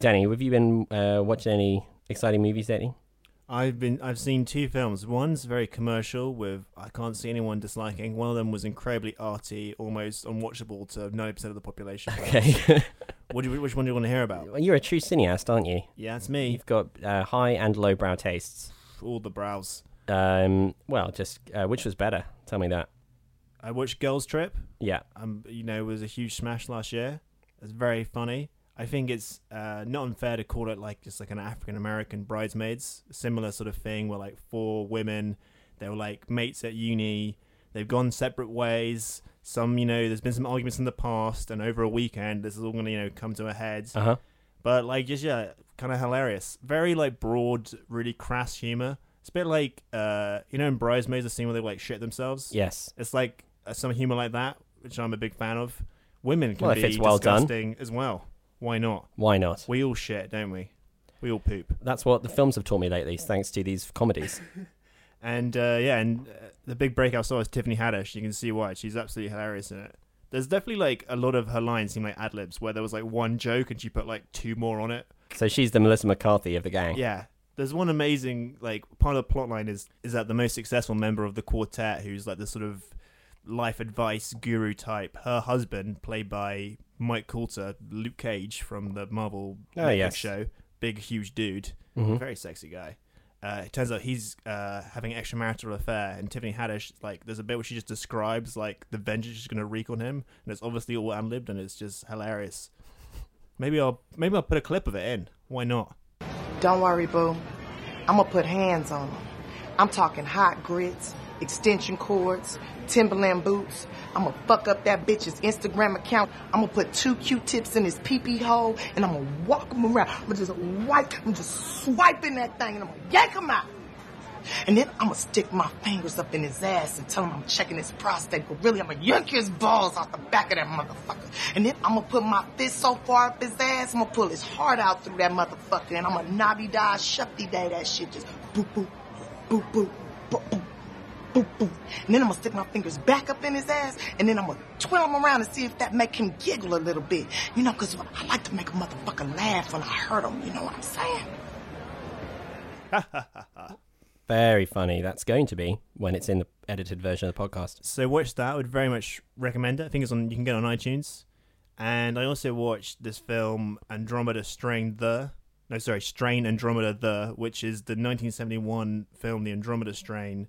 Danny, have you been uh, watching any exciting movies lately? I've been I've seen two films. One's very commercial with I can't see anyone disliking. One of them was incredibly arty, almost unwatchable to ninety percent of the population. Okay. What do you, which one do you want to hear about? You're a true cineast, aren't you? Yeah, it's me. You've got uh, high and low brow tastes. All the brows. Um, well, just uh, which was better? Tell me that. I watched Girls Trip. Yeah. Um, you know, it was a huge smash last year. It's very funny. I think it's uh, not unfair to call it like just like an African American bridesmaids, similar sort of thing where like four women, they were like mates at uni, they've gone separate ways. Some, you know, there's been some arguments in the past, and over a weekend, this is all gonna, you know, come to a head. Uh huh. But like, just yeah, kind of hilarious. Very like broad, really crass humor. It's a bit like, uh, you know, in Bridesmaids, the scene where they like shit themselves. Yes. It's like uh, some humor like that, which I'm a big fan of. Women can Well, be well done. disgusting as well. Why not? Why not? We all shit, don't we? We all poop. That's what the films have taught me lately, thanks to these comedies. And uh, yeah, and uh, the big breakout star is Tiffany Haddish. You can see why she's absolutely hilarious in it. There's definitely like a lot of her lines seem like ad libs, where there was like one joke and she put like two more on it. so she's the Melissa McCarthy of the gang. Yeah. There's one amazing like part of the plot line is is that the most successful member of the quartet who's like the sort of life advice guru type, her husband, played by Mike Colter, Luke Cage from the Marvel Oh, Netflix yes. show, big huge dude, Mhm. very sexy guy. Uh, it turns out he's uh, having an extramarital affair, and Tiffany Haddish, like, there's a bit where she just describes like the vengeance she's gonna wreak on him, and it's obviously all ad libbed, and it's just hilarious. Maybe I'll maybe I'll put a clip of it in. Why not? Don't worry, boo. I'm gonna put hands on them. I'm talking hot grits, extension cords, Timberland boots. I'm gonna fuck up that bitch's Instagram account. I'm gonna put two Q-tips in his pee-pee hole, and I'm gonna walk him around. I'm gonna just wipe, I'm just swiping that thing, and I'm gonna yank him out. And then I'm gonna stick my fingers up in his ass and tell him I'm checking his prostate. But really, I'm gonna yank his balls out the back of that motherfucker. And then I'm gonna put my fist so far up his ass, I'm gonna pull his heart out through that motherfucker. And I'm gonna nobby die, shufty day that shit. Just boop, boop, boop, boop, boop, boop. Boop, boop. And then I'm gonna stick my fingers back up in his ass, and then I'm gonna twirl him around and see if that make him giggle a little bit. You know, cause I like to make a motherfucker laugh when I hurt him. You know what I'm saying? Very funny. That's going to be when it's in the edited version of the podcast. So watch that. I would very much recommend it. I think it's on. You can get it on iTunes. And I also watched this film Andromeda Strain the. No, sorry, Strain Andromeda the, which is the 1971 film The Andromeda Strain,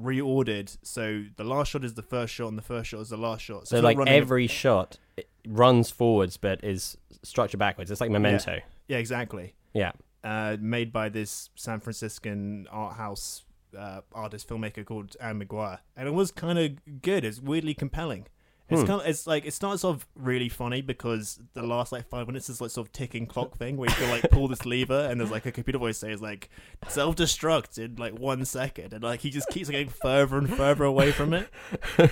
reordered. So the last shot is the first shot, and the first shot is the last shot. So, not like every shot it runs forwards but is structured backwards. It's like Memento. Yeah, exactly. Yeah. uh, made by this San Franciscan art house uh, artist filmmaker called Anne McGuire, and it was kind of good. It's weirdly compelling. It's Hmm. kind of it's like it starts off really funny because the last like five minutes is like sort of ticking clock thing where you can like pull this lever and there's like a computer voice says like self destruct in like one second and like he just keeps getting further and further away from it.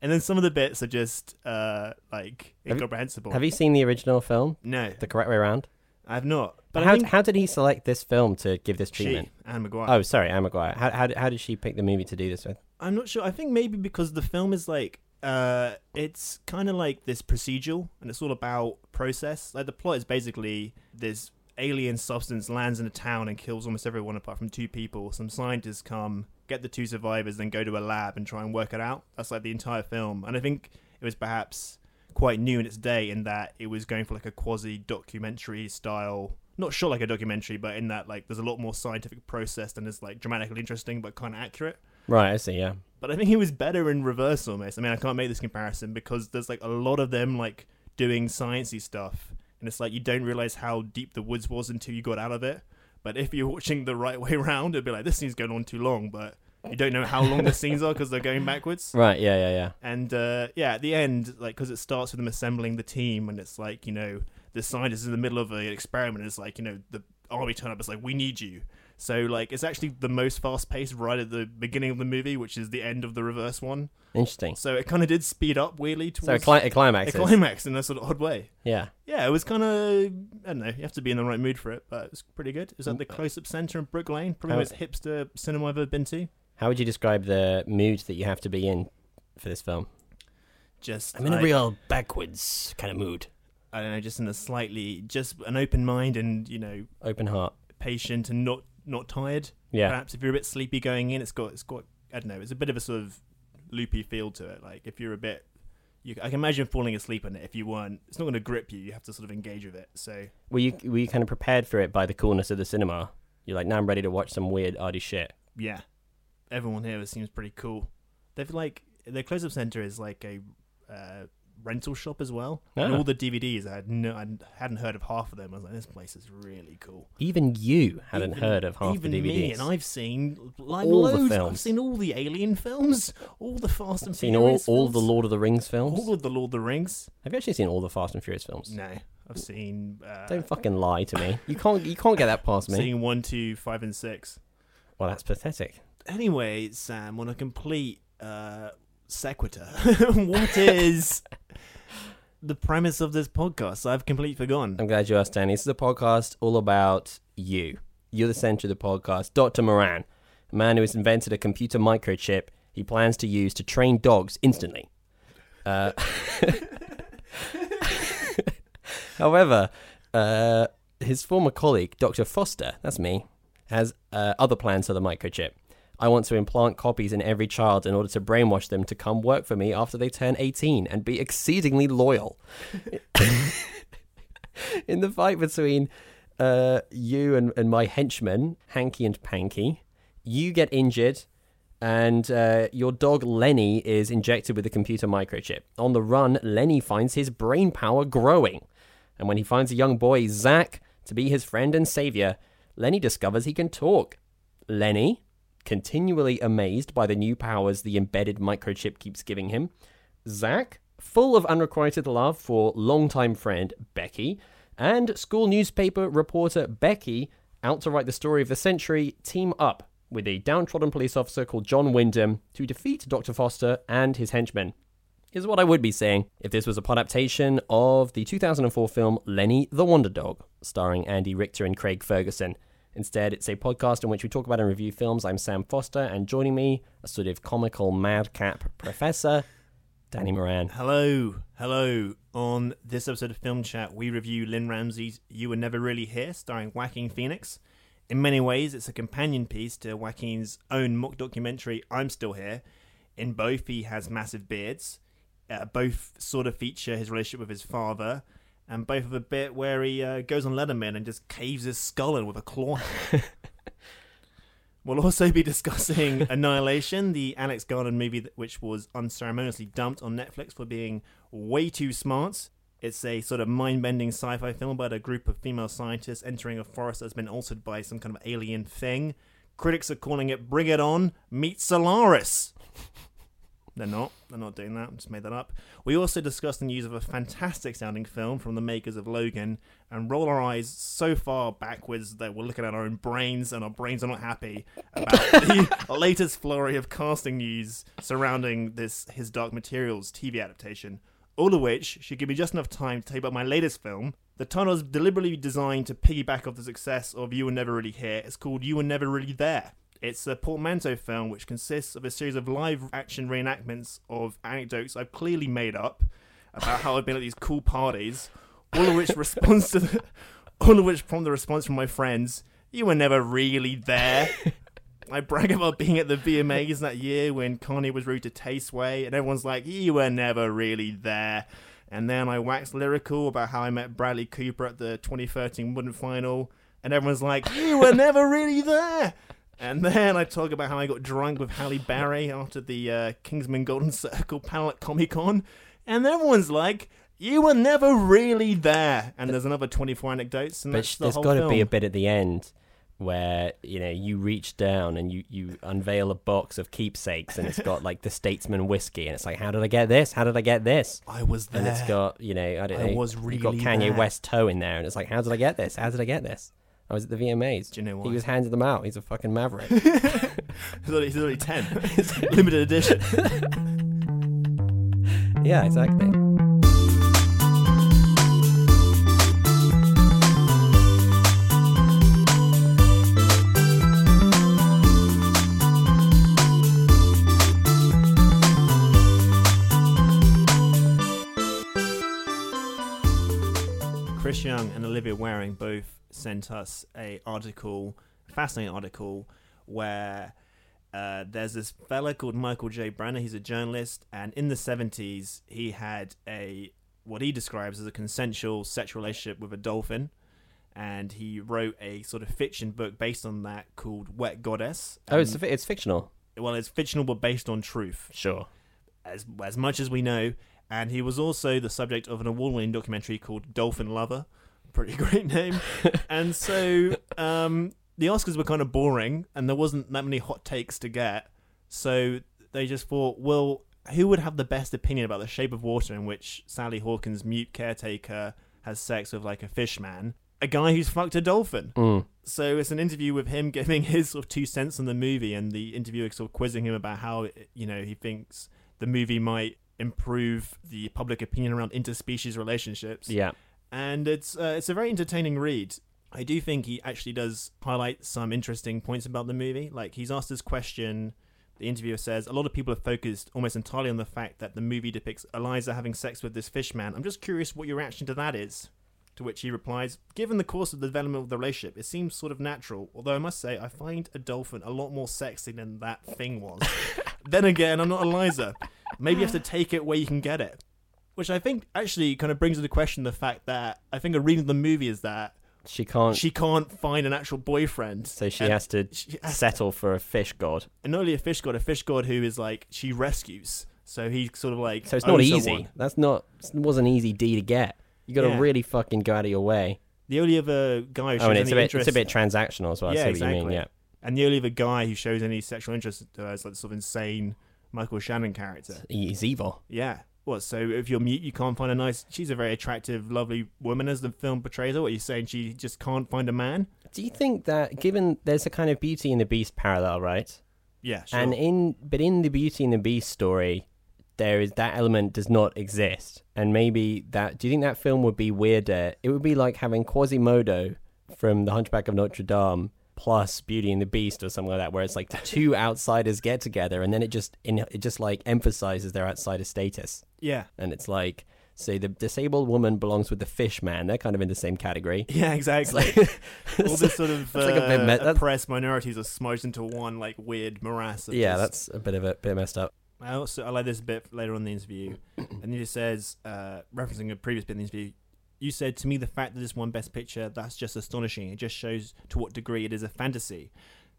and then some of the bits are just uh like Have you- incomprehensible. Have you seen the original film? No, The correct way around? I have not. But how, think how did he select this film to give this she, treatment? Anne McGuire. Oh, sorry, Anne McGuire. How, how, how did she pick the movie to do this with? I'm not sure. I think maybe because the film is like uh it's kind of like this procedural and it's all about process. Like the plot is basically this alien substance lands in a town and kills almost everyone apart from two people. Some scientists come, get the two survivors, then go to a lab and try and work it out. That's like the entire film. And I think it was perhaps quite new in its day in that it was going for like a quasi documentary style. Not sure like a documentary, but in that like there's a lot more scientific process and is like dramatically interesting but kind of accurate. Right, I see. Yeah. But I think he was better in reverse almost. I mean, I can't make this comparison because there's like a lot of them like doing sciencey stuff, and it's like you don't realize how deep the woods was until you got out of it. But if you're watching the right way around, it'd be like this scene's going on too long, but you don't know how long the scenes are because they're going backwards. Right. Yeah. Yeah. Yeah. And uh, yeah, at the end, like because it starts with them assembling the team, and it's like you know the scientists in the middle of an experiment. It's like you know the army turn up. It's like we need you. So like it's actually the most fast paced right at the beginning of the movie, which is the end of the reverse one. Interesting. So it kind of did speed up weirdly So a, towards cli- a climax. a climax in a sort of odd way. Yeah. Yeah, it was kind of I don't know. You have to be in the right mood for it, but it's pretty good. It was at the mm. close up center in Brick Lane, probably How- most hipster cinema I've ever been to. How would you describe the mood that you have to be in for this film? Just I'm in a real backwards kind of mood. I don't know, just in a slightly just an open mind and you know Open heart. patient and not not tired. Yeah. Perhaps if you're a bit sleepy going in, it's got it's got I don't know. It's a bit of a sort of loopy feel to it. Like if you're a bit, you, I can imagine falling asleep on it. If you weren't, it's not going to grip you. You have to sort of engage with it. So Were you were you kind of prepared for it by the coolness of the cinema? You're like, now I'm ready to watch some weird arty shit. yeah, everyone here seems pretty cool. They've like their close-up center is like a uh, rental shop as well. And Ah. all the DVDs I had no, I hadn't heard of half of them. I was like, this place is really cool. Even you hadn't Even- heard of half even the DVDs. me, and I've seen like All the loads. I've films. seen all the Alien films, all the Fast and seen all, Furious all the films, Lord of the Rings films. all of the Lord of the Rings. Have you actually seen all the Fast and Furious films? No, I've seen. Uh, Don't fucking lie to me. You can't you can't get that past me. seen one, two, five, and six. Well, that's pathetic. Anyway, Sam, on a complete uh, sequitur, what is the premise of this podcast? I've completely forgotten. I'm glad you asked, Danny. This is a podcast all about you. You're the center of the podcast. Dr. Moran, a man who has invented a computer microchip he plans to use to train dogs instantly. Uh, however, uh, his former colleague, Dr. Foster, that's me, has uh, other plans for the microchip. I want to implant copies in every child in order to brainwash them to come work for me after they turn 18 and be exceedingly loyal. in the fight between uh, you and, and my henchmen, Hanky and Panky, you get injured, and uh, your dog Lenny is injected with a computer microchip. On the run, Lenny finds his brain power growing. And when he finds a young boy, Zach, to be his friend and savior, Lenny discovers he can talk. Lenny, continually amazed by the new powers the embedded microchip keeps giving him, Zach, full of unrequited love for longtime friend Becky, and school newspaper reporter Becky, out to write the story of the century, team up with a downtrodden police officer called John Wyndham to defeat Dr. Foster and his henchmen. Here's what I would be saying if this was a adaptation of the 2004 film Lenny the Wonder Dog, starring Andy Richter and Craig Ferguson. Instead, it's a podcast in which we talk about and review films. I'm Sam Foster, and joining me, a sort of comical madcap professor, Danny Moran. Hello, hello. On this episode of Film Chat, we review Lynne Ramsay's You Were Never Really Here, starring Joaquin Phoenix. In many ways, it's a companion piece to Joaquin's own mock documentary, I'm Still Here. In both, he has massive beards. Uh, both sort of feature his relationship with his father, and both of a bit where he uh, goes on Letterman and just caves his skull in with a claw. We'll also be discussing Annihilation, the Alex Garland movie that, which was unceremoniously dumped on Netflix for being way too smart. It's a sort of mind bending sci fi film about a group of female scientists entering a forest that's been altered by some kind of alien thing. Critics are calling it Bring It On, Meet Solaris. They're not. They're not doing that. I just made that up. We also discussed the news of a fantastic sounding film from the makers of Logan and roll our eyes so far backwards that we're looking at our own brains and our brains are not happy about the latest flurry of casting news surrounding this His Dark Materials TV adaptation. All of which should give me just enough time to tell you about my latest film. The title is deliberately designed to piggyback off the success of You Were Never Really Here. It's called You Were Never Really There. It's a portmanteau film which consists of a series of live action reenactments of anecdotes I've clearly made up about how I've been at these cool parties, all of which responds to the, all of which prompt the response from my friends. You were never really there. I brag about being at the VMAs that year when Kanye was rude to Tay Sway, and everyone's like, "You were never really there." And then I wax lyrical about how I met Bradley Cooper at the 2013 Wimbledon final, and everyone's like, "You were never really there." And then I talk about how I got drunk with Halle Berry after the uh, Kingsman Golden Circle panel at Comic Con, and everyone's like, "You were never really there." And there's another 24 anecdotes, and But that's the there's got to be a bit at the end where you know you reach down and you you unveil a box of keepsakes and it's got like the Statesman whiskey and it's like how did I get this? How did I get this? I was there. And it's got you know I don't I know. was you've got Kanye there. West toe in there and it's like how did I get this? How did I get this? Oh, I was at the VMAs. Do you know He was handing them out. He's a fucking maverick. He's only, he's only 10. Limited edition. yeah, exactly. Chris Young and Olivia Waring both sent us a article, a fascinating article, where uh, there's this fella called Michael J. Brenner. He's a journalist, and in the 70s, he had a what he describes as a consensual sexual relationship with a dolphin, and he wrote a sort of fiction book based on that called Wet Goddess. Oh, it's it's fictional. well, it's fictional but based on truth Sure. as as much as we know. And he was also the subject of an award-winning documentary called Dolphin Lover. Pretty great name. and so um, the Oscars were kind of boring, and there wasn't that many hot takes to get. So they just thought, well, who would have the best opinion about the Shape of Water, in which Sally Hawkins' mute caretaker has sex with like a fish man? A guy who's fucked a dolphin. Mm. So it's an interview with him giving his sort of two cents on the movie, and the interviewer sort of quizzing him about how you know he thinks the movie might improve the public opinion around interspecies relationships. Yeah. And it's uh, it's a very entertaining read. I do think he actually does highlight some interesting points about the movie. Like he's asked this question. The interviewer says a lot of people have focused almost entirely on the fact that the movie depicts Eliza having sex with this fish man. I'm just curious what your reaction to that is. To which he replies, Given the course of the development of the relationship, it seems sort of natural, although I must say I find a dolphin a lot more sexy than that thing was. then again, I'm not Eliza. Maybe you have to take it where you can get it. Which I think actually kind of brings into question the fact that I think a reading of the movie is that She can't. she can't find an actual boyfriend. so she has to she has- settle for a fish god. And not only a fish god, a fish god who is like, she rescues. So he sort of like. So it's not easy. someone. That's not. It was an easy D to get. You got to Yeah. really fucking go out of your way. The only other guy who shows Oh, and it's a bit. interest. It's a bit transactional as well. Yeah, I see what you exactly. mean. Yeah. And the only other guy who shows any sexual interest uh, is like sort of insane Michael Shannon character. He's evil. Yeah. What? So if you're mute, you can't find a nice. She's a very attractive, lovely woman, as the film portrays her. What you're you saying? She just can't find a man? Do you think that, given there's a kind of Beauty and the Beast parallel, right? Yeah. Sure. And in but in the Beauty and the Beast story, there is that element does not exist, and maybe that. Do you think that film would be weirder? It would be like having Quasimodo from The Hunchback of Notre Dame plus Beauty and the Beast or something like that, where it's like the two outsiders get together, and then it just it just like emphasizes their outsider status, yeah. and it's like. Say the disabled woman belongs with the fish man. They're kind of in the same category. Yeah, exactly. like- All this sort of It's like a bit uh, me- oppressed minorities are smudged into one like weird morass. Of Yeah, just- that's a bit of a bit messed up. I also I like this a bit later on in the interview, and he just says, uh, referencing a previous bit in the interview, you said to me the fact that this won Best Picture, that's just astonishing. It just shows to what degree it is a fantasy.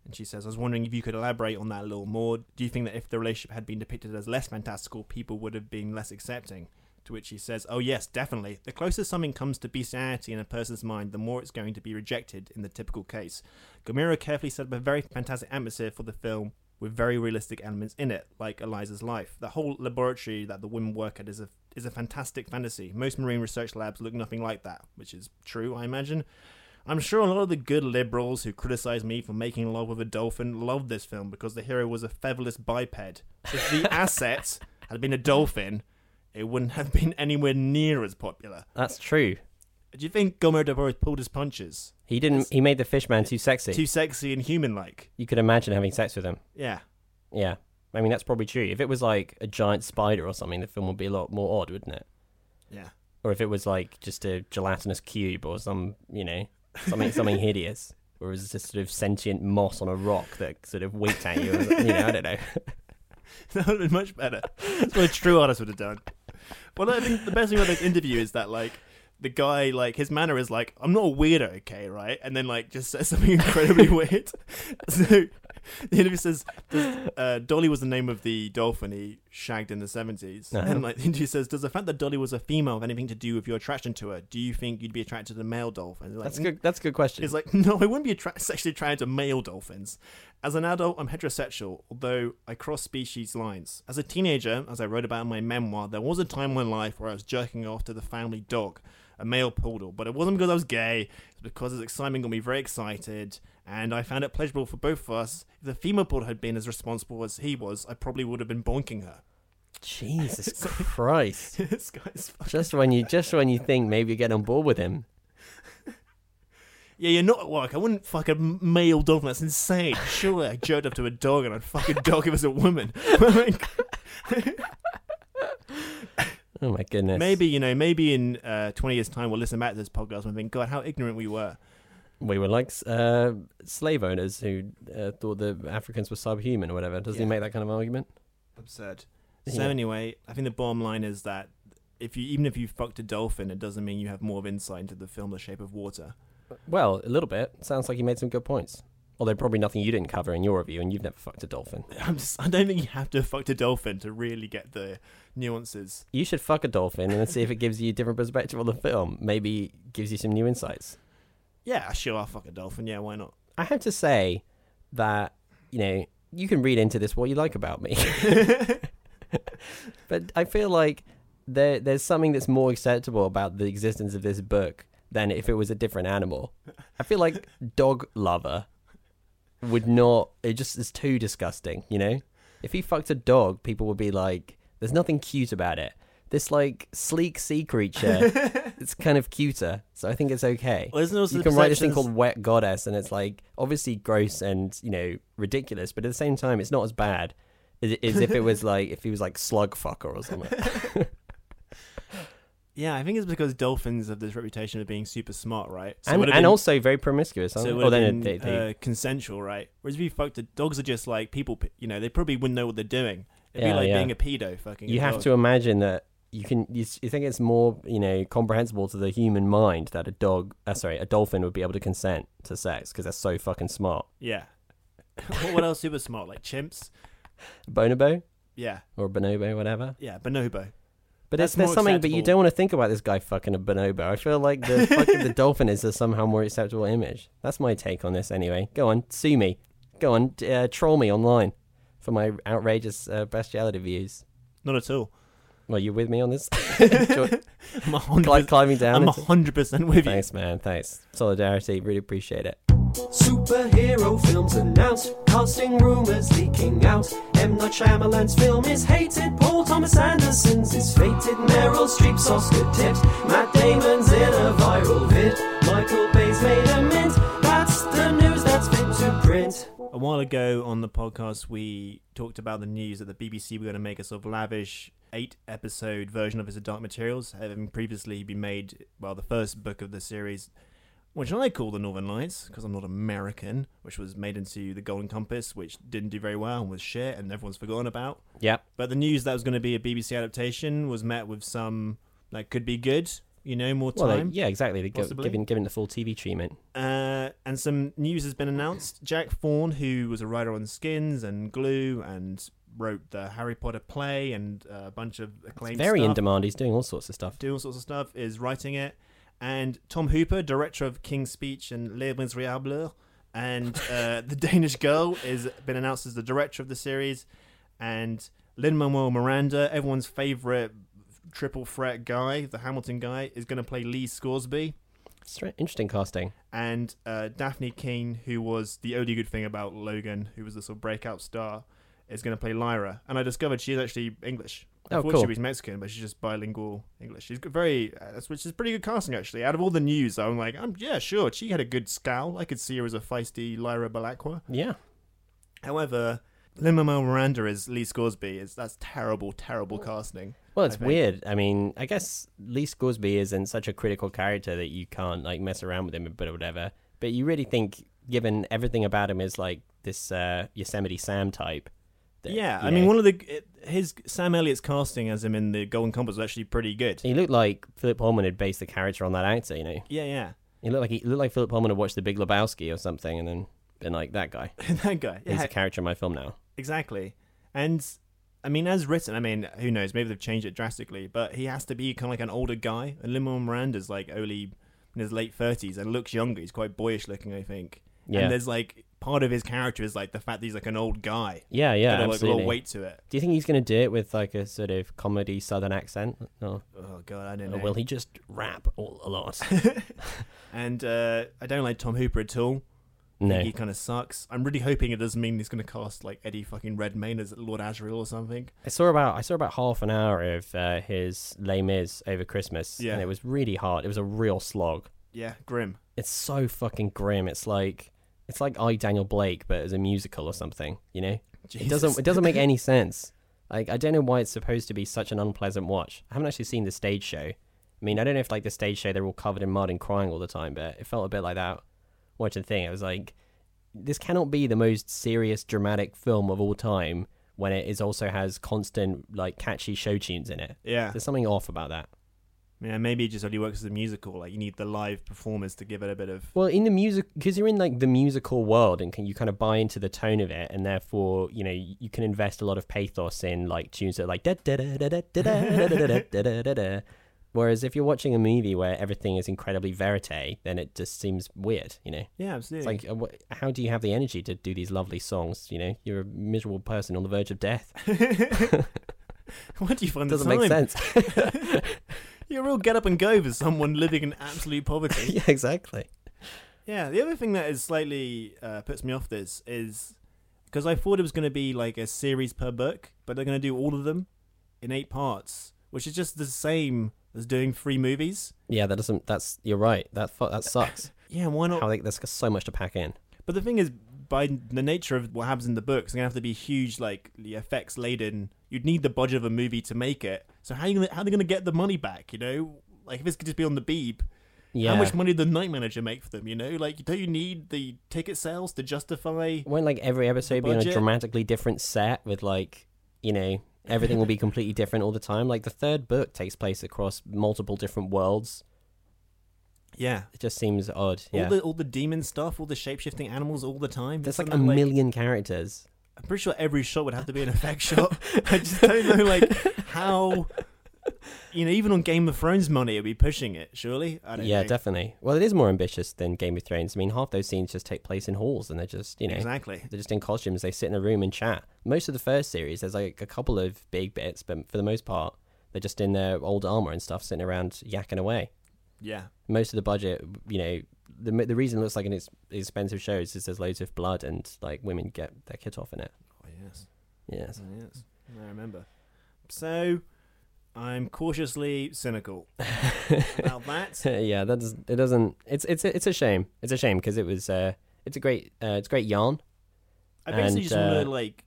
And she says, I was wondering if you could elaborate on that a little more. Do you think that if the relationship had been depicted as less fantastical, people would have been less accepting? To which he says, Oh, yes, definitely. The closer something comes to bestiality in a person's mind, the more it's going to be rejected in the typical case. Guillermo carefully set up a very fantastic atmosphere for the film with very realistic elements in it, like Eliza's life. The whole laboratory that the women work at is a is a fantastic fantasy. Most marine research labs look nothing like that, which is true, I imagine. I'm sure a lot of the good liberals who criticize me for making love with a dolphin loved this film because the hero was a featherless biped. If the asset had been a dolphin, it wouldn't have been anywhere near as popular. That's true. Do you think Guillermo del Toro pulled his punches? He didn't. He made the fish man too sexy. Too sexy and human-like. you could imagine having sex with him. Yeah. Yeah. I mean, that's probably true. If it was like a giant spider or something, the film would be a lot more odd, wouldn't it? Yeah. Or if it was like just a gelatinous cube or some, you know, something something hideous, or is it was just sort of sentient moss on a rock that sort of winked at you. Or, you know, I don't know. that would have been much better. That's what a true artist would have done. Well, I think the best thing about this interview is that like the guy like his manner is like I'm not a weirdo, okay, right? And then like just says something incredibly weird. So the interview says does, uh, Dolly was the name of the dolphin he shagged in the 70s Uh-huh. and like the interview says, does the fact that Dolly was a female have anything to do with your attraction to her? Do you think you'd be attracted to male dolphins? Like, That's a good. That's a good question. He's like, no, I wouldn't be attra- sexually attracted to male dolphins. As an adult, I'm heterosexual, although I cross species lines. As a teenager, as I wrote about in my memoir, there was a time in my life where I was jerking off to the family dog, a male poodle. But it wasn't because I was gay, it's because his excitement got me very excited, and I found it pleasurable for both of us. If the female poodle had been as responsible as he was, I probably would have been bonking her. Jesus Christ! this guy's just when you just when you think maybe you get on board with him. Yeah, you're not at work. I wouldn't fuck a male dog. That's insane. Surely I jerked up to a dog and I'd fuck a dog if it was a woman. Oh my goodness. maybe, you know, maybe in uh, 20 years' time we'll listen back to this podcast and think, God, how ignorant we were. We were like uh, slave owners who uh, thought the Africans were subhuman or whatever. Doesn't he make that kind of argument? Absurd. So Yeah. anyway, I think the bottom line is that if you even if you fucked a dolphin, it doesn't mean you have more of insight into the film The Shape of Water. Well, a little bit. Sounds like you made some good points. Although probably nothing you didn't cover in your review, and you've never fucked a dolphin. I'm just, I don't think you have to fuck a dolphin to really get the nuances. You should fuck a dolphin and see if it gives you a different perspective on the film. Maybe gives you some new insights. Yeah, sure, I'll fuck a dolphin. Yeah, why not? I have to say that you know you can read into this what you like about me, but I feel like there there's something that's more acceptable about the existence of this book than if it was a different animal. I feel like dog lover would not. It just is too disgusting. You know, if he fucked a dog, people would be like, "There's nothing cute about it." This like sleek sea creature, it's kind of cuter, so I think it's okay Well, isn't also you the can write this thing perceptions- called Wet Goddess, and it's like obviously gross and you know ridiculous, but at the same time, it's not as bad as, as if it was like if he was like slug fucker or something. Yeah, I think it's because dolphins have this reputation of being super smart, right? So it and would've and been- also very promiscuous. so aren't it would oh, have then been they, they, uh, consensual, right? Whereas if you fucked the dogs are just like people, p- you know, they probably wouldn't know what they're doing. It'd Yeah, be like yeah. being a pedo fucking. you a have dog. to imagine that you can. You, you think it's more you know comprehensible to the human mind that a dog, uh, sorry, a dolphin would be able to consent to sex because they're so fucking smart. Yeah. what else super smart? Like chimps? Bonobo Yeah, or bonobo, whatever. yeah, bonobo. But That's it's, there's more something, but you acceptable. don't want to think about this guy fucking a bonobo. I feel like the fucking the dolphin is a somehow more acceptable image. That's my take on this, anyway. Go on, sue me. Go on, d- uh, troll me online for my outrageous uh, bestiality views. Not at all. Well, you with me on this? I'm a hundred. Climbing down. I'm a into- hundred percent with you. Thanks, man. Thanks. Solidarity. Really appreciate it. Superhero films announced, casting rumors leaking out. M. Night Shyamalan's film is hated, Paul Thomas Anderson's is fated, Meryl Streep's Oscar tipped, Matt Damon's in a viral A while ago on the podcast, we talked about the news that the BBC were going to make a sort of lavish eight episode version of his Dark Materials, having previously been made, well, the first book of the series, which I call The Northern Lights, because I'm not American, which was made into The Golden Compass, which didn't do very well and was shit and everyone's forgotten about. Yeah. But the news that was going to be a BBC adaptation was met with some, that could be good, you know, more Well, they, time. yeah, exactly. They Possibly. giving giving the full TV treatment. Uh, and some news has been announced. Jack Thorne, who was a writer on Skins and Glue and wrote the Harry Potter play and uh, a bunch of acclaimed Very in demand. He's doing all sorts of stuff. doing all sorts of stuff, is writing it. And Tom Hooper, director of King's Speech and Les Miserables, and uh, The Danish Girl, has been announced as the director of the series. And Lin Manuel Miranda, everyone's favorite triple threat guy, the Hamilton guy, is going to play Lee Scoresby Stra- interesting casting. and uh, Dafne Keen, who was the only good thing about Logan, who was the sort of breakout star, is going to play Lyra. And I discovered she's actually English. Oh, thought cool. she was Mexican, but she's just bilingual English. She's got very, uh, which is pretty good casting actually. Out of all the news, I'm like, I'm yeah, sure. She had a good scowl. I could see her as a feisty Lyra Belacqua. Yeah. However, Lin Manuel Miranda as Lee Scoresby is that's terrible, terrible casting. Well, it's think. weird. I mean, I guess Lee Scoresby isn't such a critical character that you can't like mess around with him a bit or whatever. But you really think, given everything about him is like this uh, Yosemite Sam type, that, Yeah, I mean, one of the it, his Sam Elliott's casting as him in the Golden Compass was actually pretty good. He looked like Philip Pullman had based the character on that actor. You know, Yeah, yeah, he looked like he looked like Philip Pullman had watched The Big Lebowski or something, and then been like that guy. that guy. He's a character in my film now. exactly. And I mean, as written, I mean, who knows? Maybe they've changed it drastically, but he has to be kind of like an older guy. And Lin Miranda's like only in his late thirties and looks younger. He's quite boyish looking, I think. Yeah. And there's like part of his character is like the fact that he's like an old guy. Yeah, yeah, Got a, like, absolutely. little weight to it. Do you think he's going to do it with like a sort of comedy Southern accent? No. Oh god, I don't Or know. will he just rap all, a lot? And uh, I don't like Tom Hooper at all. No. he kind of sucks. I'm really hoping it doesn't mean he's going to cast like Eddie fucking Redmayne as Lord Asriel or something. I saw about I saw about half an hour of uh, his Les Mis over Christmas, Yeah. and it was really hard. It was a real slog. Yeah, grim. It's so fucking grim. It's like it's like I Daniel Blake, but as a musical or something. You know, it doesn't it doesn't make any sense. Like I don't know why it's supposed to be such an unpleasant watch. I haven't actually seen the stage show. I mean, I don't know if like the stage show they're all covered in mud and crying all the time, but it felt a bit like that watching the thing. I was like, this cannot be the most serious, dramatic film of all time when it is also has constant like catchy show tunes in it. Yeah, There's something off about that. yeah. Maybe it just only works as a musical. Like you need the live performers to give it a bit of. Well, in the music, because you're in like the musical world, and can you kind of buy into the tone of it, and therefore, you know, you can invest a lot of pathos in like tunes that are like da da da da da da da da da da da da da. Whereas if you're watching a movie where everything is incredibly verite, then it just seems weird, you know. Yeah, It's absolutely. like, uh, how do you have the energy to do these lovely songs? You know, you're a miserable person on the verge of death. what do you find Doesn't the make sense. You're a real get up and go for someone living in absolute poverty. yeah, exactly. Yeah, the other thing that is slightly uh, puts me off this is because I thought it was going to be like a series per book, but they're going to do all of them in eight parts, which is just the same as doing three movies. Yeah, that doesn't. That's you're right. That fu- that sucks. Yeah, why not? How like there's so much to pack in. But the thing is, by the nature of what happens in the books, it's gonna have to be huge, like the effects laden. You'd need the budget of a movie to make it. So how you gonna, how are they gonna get the money back? You know, like if it's could just be on the Beeb, Yeah. how much money did the night manager make for them? You know, like don't you need the ticket sales to justify? Won't like every episode be on a budget? dramatically different set with like you know everything will be completely different all the time. Like the third book takes place across multiple different worlds. Yeah. It just seems odd. All Yeah. the all the daemon stuff, all the shape shifting animals, all the time. There's like a something million characters. I'm pretty sure every shot would have to be an effect shot. I just don't know, like how. You know, even on Game of Thrones money, it'd be pushing it. Surely, I don't Yeah, know. definitely. Well, it is more ambitious than Game of Thrones. I mean, half those scenes just take place in halls, and they're just you know Exactly. they're just in costumes. They sit in a room and chat. Most of the first series, there's like a couple of big bits, but for the most part, they're just in their old armor and stuff, sitting around yakking away. Yeah. most of the budget, you know, the the reason it looks like an ex- expensive show is there's loads of blood and like women get their kit off in it. Oh yes. Yes. Oh, yes. I remember. So, I'm cautiously cynical about that. yeah, that does, it doesn't. It's it's a, it's a shame. It's a shame because it was uh, it's a great uh, it's a great yarn. I basically And, just wanted uh, like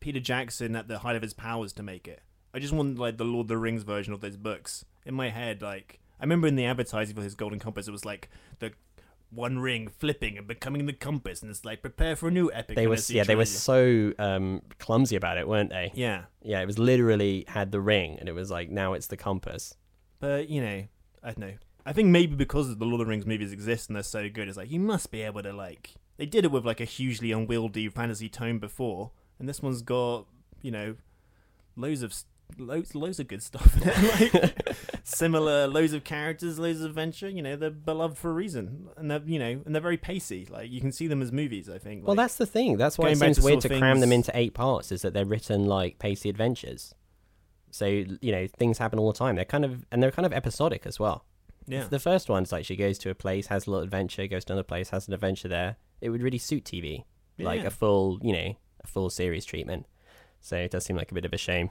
Peter Jackson at the height of his powers to make it. I just wanted like the Lord of the Rings version of those books in my head. Like I remember in the advertising for his Golden Compass, it was like the one ring flipping and becoming the compass, and it's like prepare for a new epic. They were yeah they were so um, clumsy about it, weren't they? yeah, Yeah, it was literally had the ring and it was like now it's the compass. but you know, I don't know. I think maybe because the Lord of the Rings movies exist and they're so good, it's like you must be able to like. They did it with like a hugely unwieldy fantasy tone before, and this one's got you know loads of loads loads of good stuff in it. Like similar, loads of characters, loads of adventure. You know, they're beloved for a reason, and they're you know, and they're very pacey. Like you can see them as movies. I think. Well, Like, that's the thing. That's why it seems weird to of cram them into eight parts. Is that they're written like pacey adventures. So you know things happen all the time. They're kind of and they're kind of episodic as well. yeah. The first one's like she goes to a place, has a little adventure, goes to another place, has an adventure there. It would really suit TV, like a full, you know, a full series treatment. So it does seem like a bit of a shame.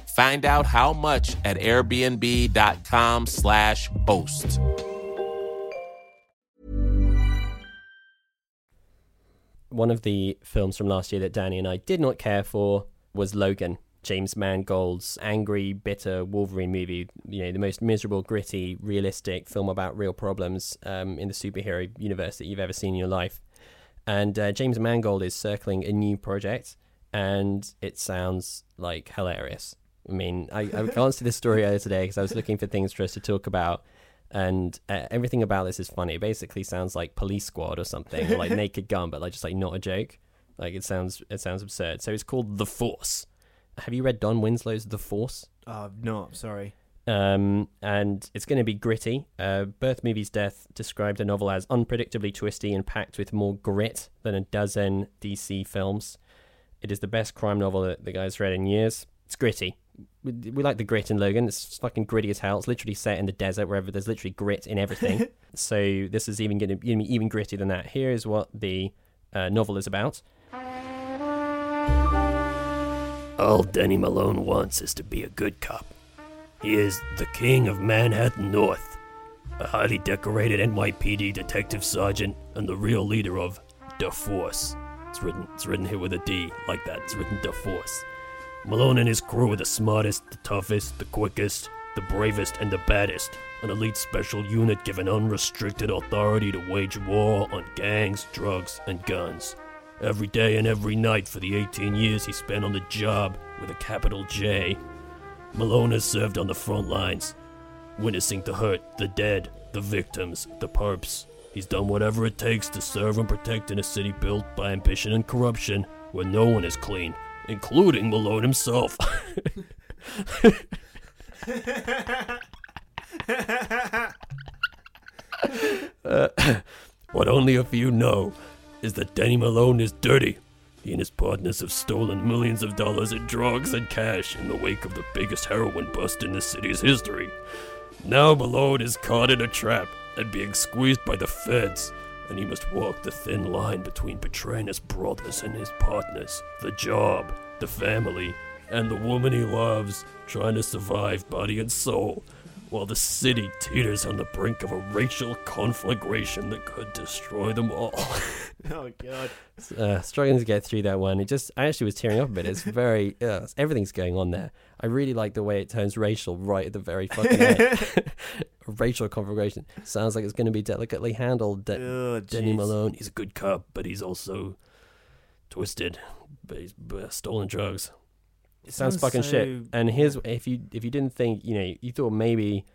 Find out how much at airbnb.com/slash host. One of the films from last year that Danny and I did not care for was Logan, James Mangold's angry, bitter Wolverine movie. You know, the most miserable, gritty, realistic film about real problems um, in the superhero universe that you've ever seen in your life. And uh, James Mangold is circling a new project, and it sounds like hilarious. I mean, I, I at this story earlier today because I was looking for things for us to talk about, and uh, everything about this is funny. It basically sounds like Police Squad or something, or like Naked Gun, but like just like not a joke. Like it sounds, it sounds absurd. So it's called The Force. Have you read Don Winslow's The Force? Oh, no, sorry. Um, and it's going to be gritty. Uh, Birth Movies Death described the novel as unpredictably twisty and packed with more grit than a dozen DC films. It is the best crime novel that the guy's read in years. It's gritty. We, we like the grit in Logan. It's fucking gritty as hell. It's literally set in the desert, wherever there's literally grit in everything. so this is even going to be even grittier than that. Here is what the uh, novel is about. All Denny Malone wants is to be a good cop. He is the king of Manhattan North, a highly decorated NYPD detective sergeant, and the real leader of the Force. It's written, it's written here with a D, like that. It's written the Force. Malone and his crew are the smartest, the toughest, the quickest, the bravest, and the baddest. An elite special unit given unrestricted authority to wage war on gangs, drugs, and guns. Every day and every night for the 18 years he spent on the job with a capital J. Malone has served on the front lines, witnessing the hurt, the dead, the victims, the perps. He's done whatever it takes to serve and protect in a city built by ambition and corruption where no one is clean, including Malone himself. Uh, what only a few know is that Danny Malone is dirty. He and his partners have stolen millions of dollars in drugs and cash in the wake of the biggest heroin bust in the city's history. Now Malone is caught in a trap and being squeezed by the feds, and he must walk the thin line between betraying his brothers and his partners, the job, the family, and the woman he loves, trying to survive body and soul, while the city teeters on the brink of a racial conflagration that could destroy them all. Oh, God. uh, struggling to get through that one. It just, I actually was tearing up a bit. It's very, uh, everything's going on there. I really like the way it turns racial right at the very fucking end. racial conflagration sounds like it's going to be delicately handled. De- Oh, Denny. Malone. He's a good cop, but he's also twisted. But he's uh, stolen drugs. It sounds fucking shit. And here's if you if you didn't think you know you thought maybe.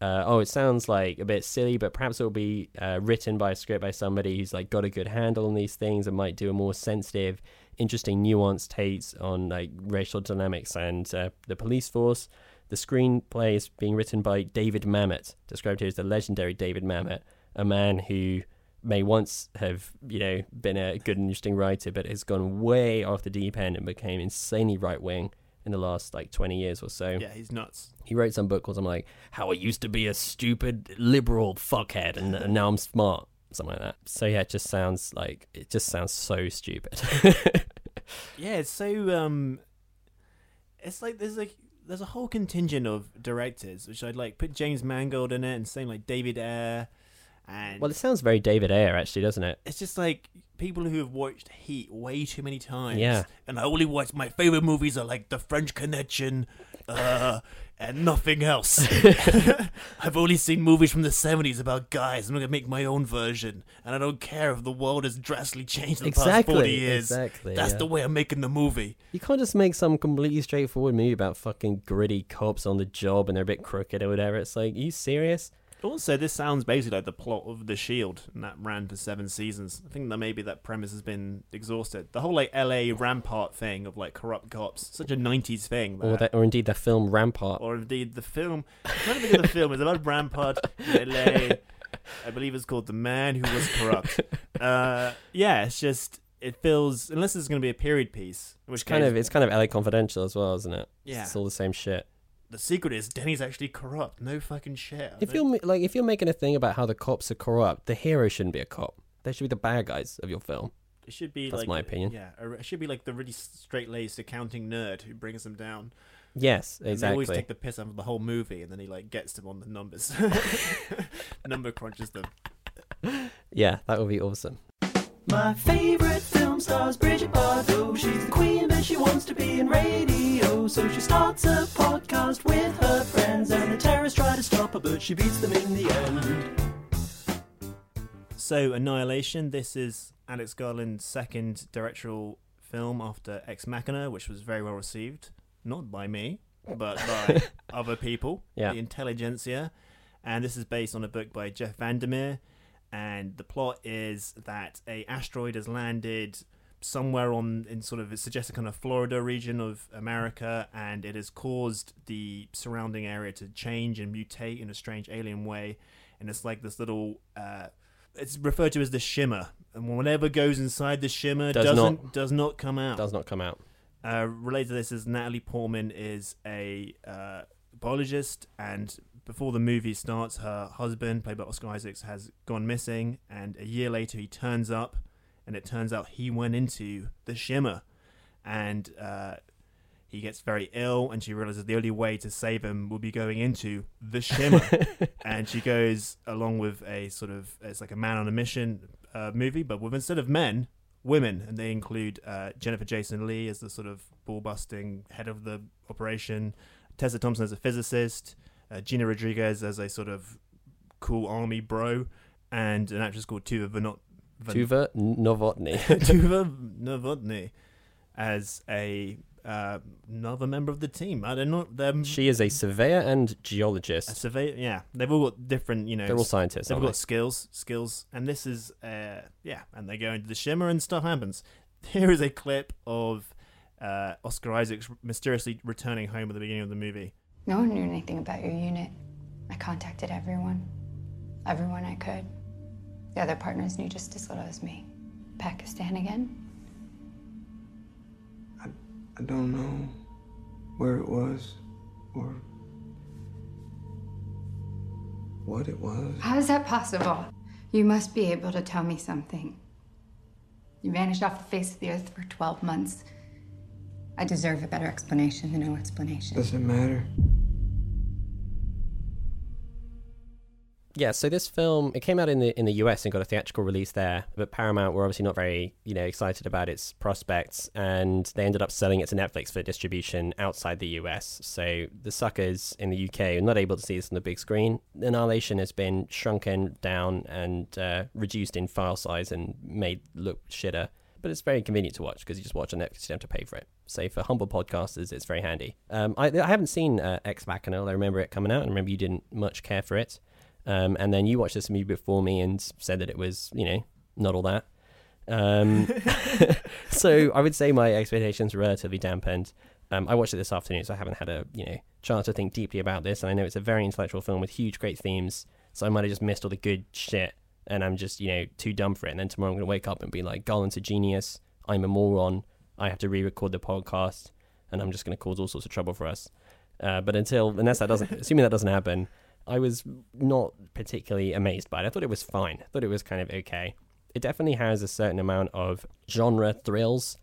Uh, oh, it sounds like a bit silly, but perhaps it'll be uh, written by a script by somebody who's like got a good handle on these things and might do a more sensitive, interesting, nuanced takes on like racial dynamics and uh, the police force. The screenplay is being written by David Mamet, described here as the legendary David Mamet, a man who may once have, you know, been a good and interesting writer, but has gone way off the deep end and became insanely right wing in the last like 20 years or so. Yeah, he's nuts. He wrote some book called i'm like How I Used to Be a Stupid Liberal Fuckhead and, and Now I'm Smart, something like that. So yeah, it just sounds like, it just sounds so stupid. Yeah, it's so um, it's like there's like there's a whole contingent of directors which I'd like put James Mangold in it and same like David Ayer, and well, it sounds very David Ayer, actually, doesn't it? it's just like people who have watched Heat way too many times. Yeah. and I only watch my favorite movies are like The French Connection, uh, and nothing else. I've only seen movies from the seventies about guys. I'm gonna make my own version, and I don't care if the world has drastically changed in the past forty years. exactly, That's yeah. the way I'm making the movie. You can't just make some completely straightforward movie about fucking gritty cops on the job and they're a bit crooked or whatever. It's like, are you serious? Also, this sounds basically like the plot of The Shield, and that ran for seven seasons. I think that maybe that premise has been exhausted. The whole like L.A. Rampart thing of like corrupt cops, such a '90s thing. Or, or indeed the film Rampart. or indeed the film. I'm trying to think of the film. It's about Rampart L.A. I believe it's called The Man Who Was Corrupt. Uh, yeah, it's just it feels unless it's going to be a period piece, which kind case of it's kind of LA Confidential as well, isn't it? Yeah. it's all the same shit. The secret is Denny's actually corrupt. No fucking shit. If you're ma- like if you're making a thing about how the cops are corrupt, the hero shouldn't be a cop. They should be the bad guys of your film. It should be That's like my opinion. Yeah, it should be like the really straight laced accounting nerd who brings them down. Yes, And they always exactly. take the piss out of the whole movie, and then he like gets them on the numbers, number crunches them. Yeah, that would be awesome. My favorite film stars Bridget Bardot. She's the queen, but she wants to be in radio. So she starts a podcast with her friends, and the terrorists try to stop her, but she beats them in the end. So, Annihilation. This is Alex Garland's second directorial film after Ex Machina, which was very well received, not by me, but by other people, Yeah. the intelligentsia. And this is based on a book by Jeff Vandermeer. And the plot is that a asteroid has landed somewhere on in sort of it suggests a kind of Florida region of America, and it has caused the surrounding area to change and mutate in a strange alien way. And it's like this little. Uh, it's referred to as the shimmer, and whatever goes inside the shimmer Does doesn't not- does not come out. Does not come out. Uh, related to this is Natalie Portman is a uh, biologist, and before the movie starts, her husband, played by Oscar Isaacs, has gone missing, and a year later he turns up, and it turns out he went into the shimmer, and uh, he gets very ill, and she realizes the only way to save him will be going into the shimmer, and she goes along with a sort of it's like a man on a mission uh, movie, but with instead of men, women, and they include uh, Jennifer Jason Leigh as the sort of ball busting head of the operation, Tessa Thompson as a physicist, uh, Gina Rodriguez as a sort of cool army bro, and an actress called Tuva Vanot. Van- Tuva Novotny. Tuva Novotny as a uh, another member of the team. I don't know. Them she is a surveyor and a geologist. surveyor. Yeah, they've all got different. You know, They're all scientists. They've got skills, skills, and this is, uh, yeah, and they go into the shimmer and stuff happens. Here is a clip of uh, Oscar Isaacs mysteriously returning home at the beginning of the movie. No one knew anything about your unit. I contacted everyone. Everyone I could. The other partners knew just as little as me. Pakistan again? I I don't know where it was or what it was. How is that possible? You must be able to tell me something. You vanished off the face of the earth for 12 months. I deserve a better explanation than no explanation. Does it matter? Yeah, so this film it came out in the in the US and got a theatrical release there, but Paramount were obviously not very you know excited about its prospects, and they ended up selling it to Netflix for distribution outside the US. So the suckers in the UK are not able to see this on the big screen. Annihilation has been shrunken down and uh, reduced in file size and made look shitter. But it's very convenient to watch because you just watch on Netflix, you don't have to pay for it. So for humble podcasters, it's very handy. Um, I, I haven't seen uh, Ex Machina. I remember it coming out, and remember you didn't much care for it. Um, and then you watched this movie before me and said that it was, you know, not all that. Um, so I would say my expectations were relatively dampened. Um, I watched it this afternoon, so I haven't had a you know chance to think deeply about this. And I know it's a very intellectual film with huge, great themes. So I might have just missed all the good shit, and I'm just you know too dumb for it. And then tomorrow I'm going to wake up and be like, Garland's a genius. I'm a moron. I have to re-record the podcast, and I'm just going to cause all sorts of trouble for us. Uh, but until unless that doesn't, assuming that doesn't happen, I was not particularly amazed by it. I thought it was fine. I thought it was kind of okay. It definitely has a certain amount of genre thrills.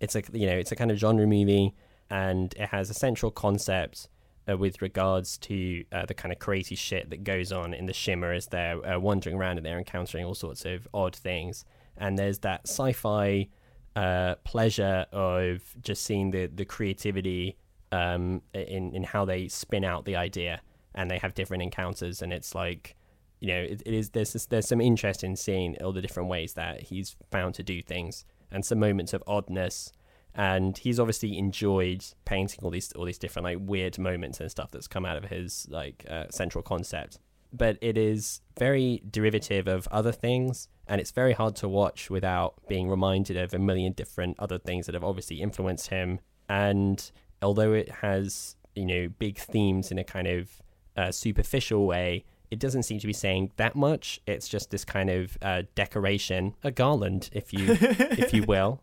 It's a you know it's a kind of genre movie, and it has a central concept uh, with regards to uh, the kind of crazy shit that goes on in the shimmer as they're uh, wandering around and they're encountering all sorts of odd things. And there's that sci-fi uh, pleasure of just seeing the the creativity um, in in how they spin out the idea, and they have different encounters, and it's like you know it, it is there's there's some interest in seeing all the different ways that he's found to do things, and some moments of oddness. And he's obviously enjoyed painting all these all these different like weird moments and stuff that's come out of his like uh, central concept. But it is very derivative of other things, and it's very hard to watch without being reminded of a million different other things that have obviously influenced him. And although it has you know big themes in a kind of uh, superficial way, it doesn't seem to be saying that much. It's just this kind of uh, decoration, a garland, if you if you will,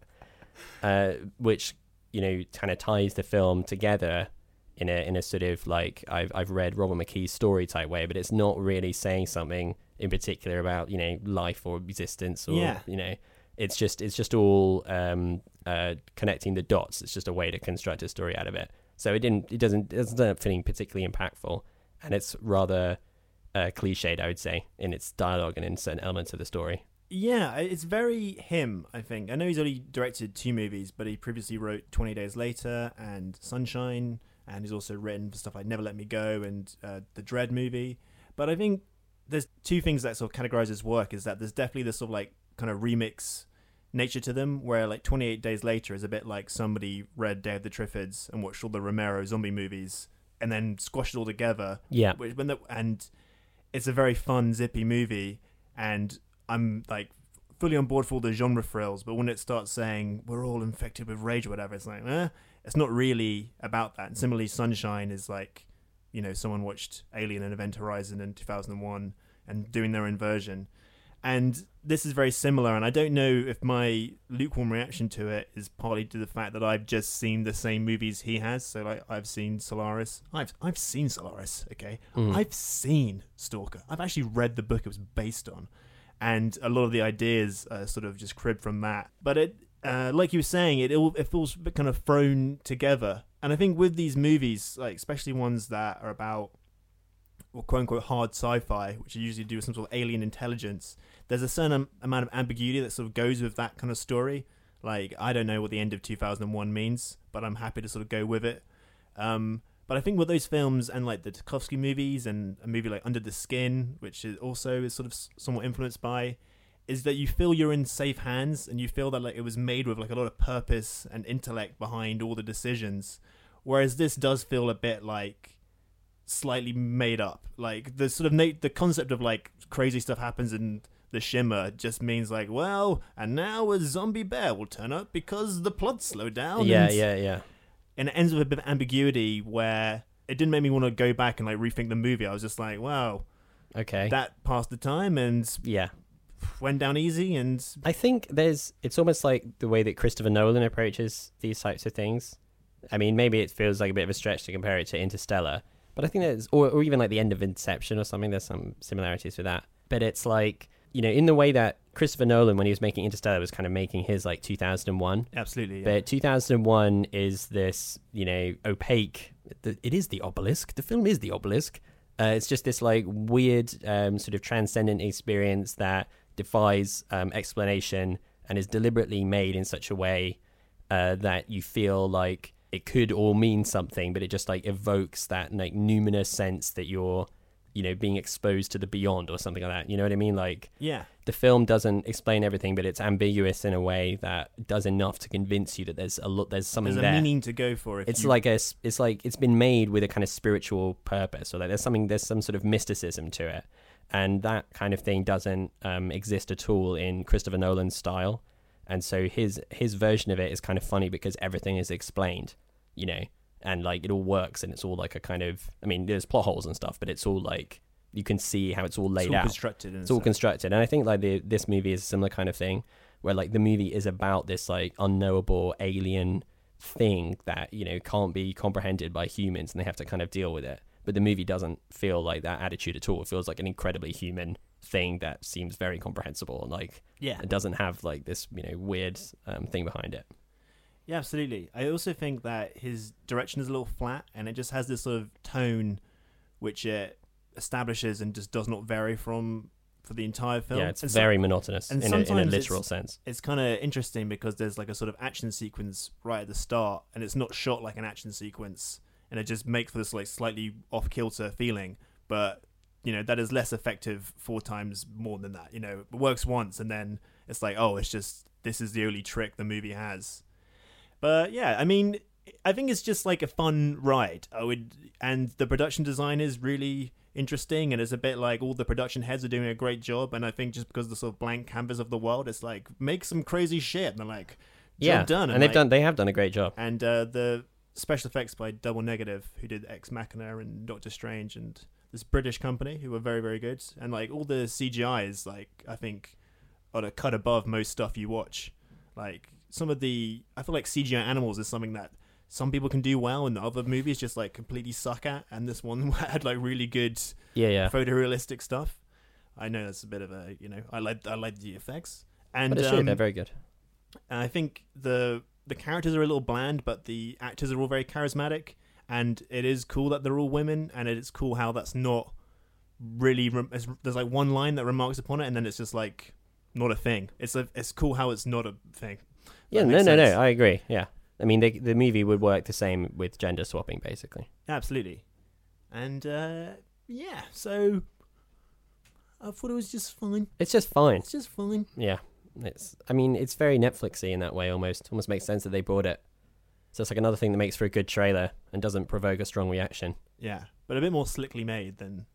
uh, which you know kind of ties the film together in a in a sort of like I've I've read Robert McKee's story type way, but it's not really saying something in particular about you know life or existence or Yeah. you know It's just it's just all um, uh, connecting the dots. It's just a way to construct a story out of it. So it didn't it doesn't it doesn't end up feeling particularly impactful, and it's rather uh, cliched, I would say, in its dialogue and in certain elements of the story. Yeah, it's very him, I think. I know he's only directed two movies, but he previously wrote 20 Days Later and Sunshine, and he's also written for stuff like Never Let Me Go and uh, the Dredd movie. But I think there's two things that sort of categorize his work is that there's definitely this sort of like kind of remix nature to them, where like 28 Days Later is a bit like somebody read Day of the Triffids and watched all the Romero zombie movies and then squashed it all together. Yeah. Which, when the, and it's a very fun, zippy movie, and I'm like fully on board for all the genre frills, but when it starts saying we're all infected with rage or whatever, it's like, eh, it's not really about that. And similarly, Sunshine is like, you know, someone watched Alien and Event Horizon in 2001 and doing their own version. And this is very similar, and I don't know if my lukewarm reaction to it is partly to the fact that I've just seen the same movies he has. So, like, I've seen Solaris. I've I've seen Solaris. Okay, Mm. I've seen Stalker. I've actually read the book it was based on, and a lot of the ideas are sort of just cribbed from that. But it, uh, like you were saying, it all it feels kind of thrown together. And I think with these movies, like especially ones that are about or quote unquote hard sci-fi, which you usually do with some sort of alien intelligence, there's a certain amount of ambiguity that sort of goes with that kind of story. Like I don't know what the end of 2001 means, but I'm happy to sort of go with it. Um, but I think with those films and like the Tarkovsky movies and a movie like Under the Skin, which is also is sort of somewhat influenced by, is that you feel you're in safe hands and you feel that like it was made with like a lot of purpose and intellect behind all the decisions. Whereas this does feel a bit like slightly made up. Like the sort of na- the concept of like crazy stuff happens in the shimmer just means like, well, and now a zombie bear will turn up because the plot slowed down. Yeah, and, yeah, yeah. And it ends with a bit of ambiguity where it didn't make me want to go back and like rethink the movie. I was just like, wow, Okay. that passed the time and yeah. went down easy and I think there's it's almost like the way that Christopher Nolan approaches these types of things. I mean, maybe it feels like a bit of a stretch to compare it to Interstellar, but I think there's or, or even like the end of Inception or something. There's some similarities with that. But it's like you know, in the way that Christopher Nolan, when he was making Interstellar, was kind of making his like 2001. absolutely. Yeah. But 2001 is this, you know, opaque. It is the obelisk. The film is the obelisk. Uh, it's just this like weird, um, sort of transcendent experience that defies um, explanation and is deliberately made in such a way uh, that you feel like it could all mean something, but it just like evokes that like numinous sense that you're, you know, being exposed to the beyond or something like that. You know what I mean? Like, yeah. the film doesn't explain everything, but it's ambiguous in a way that does enough to convince you that there's a lot, there's something There's a there. meaning to go for. If it's you, like a, it's like it's been made with a kind of spiritual purpose, or like there's something, there's some sort of mysticism to it, and that kind of thing doesn't um, exist at all in Christopher Nolan's style, and so his his version of it is kind of funny because everything is explained, you know, and like it all works, and it's all like a kind of, I mean, there's plot holes and stuff, but it's all like you can see how it's all laid it's all out. constructed. it's all constructed. And i think like the this movie is a similar kind of thing where like the movie is about this like unknowable alien thing that you know can't be comprehended by humans and they have to kind of deal with it but the movie doesn't feel like that attitude at all it feels like an incredibly human thing that seems very comprehensible and like Yeah. it doesn't have like this you know weird um, thing behind it Yeah, absolutely. I also think that his direction is a little flat, and it just has this sort of tone, which it establishes and just does not vary from for the entire film. yeah it's And so- very monotonous and in a, in a literal it's- sense It's kind of interesting because there's like a sort of action sequence right at the start, and it's not shot like an action sequence, and it just makes for this like slightly off kilter feeling. But you know that is less effective four times more than that. You know, it works once, and then it's like, oh, it's just this is the only trick the movie has. But yeah, I mean, I think it's just like a fun ride. I would, and the production design is really interesting, and it's a bit like all the production heads are doing a great job. And I think just because the sort of blank canvas of the world, it's like make some crazy shit, and they're like, yeah done. and they've like- done they have done a great job and uh, the special effects by Double Negative, who did Ex Machina and Doctor Strange, and this British company who were very very good. And like all the CGI is like I think on a cut above most stuff you watch. Like some of the I feel like CGI animals is something that some people can do well, and other movies just like completely suck at. And this one had like really good yeah yeah photorealistic stuff. I know that's a bit of a you know I like I like the effects, And but it's true, um, they're very good. and I think the the characters are a little bland, but the actors are all very charismatic, and it is cool that they're all women, and it's cool how that's not really. Rem- there's like one line that remarks upon it, and then it's just like not a thing. It's a it's cool how it's not a thing. Yeah, no, no, sense. no. I agree. Yeah, I mean, they, the movie would work the same with gender swapping, basically. Absolutely, and uh, yeah, so I thought it was just fine. It's just fine. It's just fine. Yeah, it's. I mean, it's very Netflixy in that way. Almost, almost makes sense that they bought it. So it's like another thing that makes for a good trailer and doesn't provoke a strong reaction. Yeah, but a bit more slickly made than.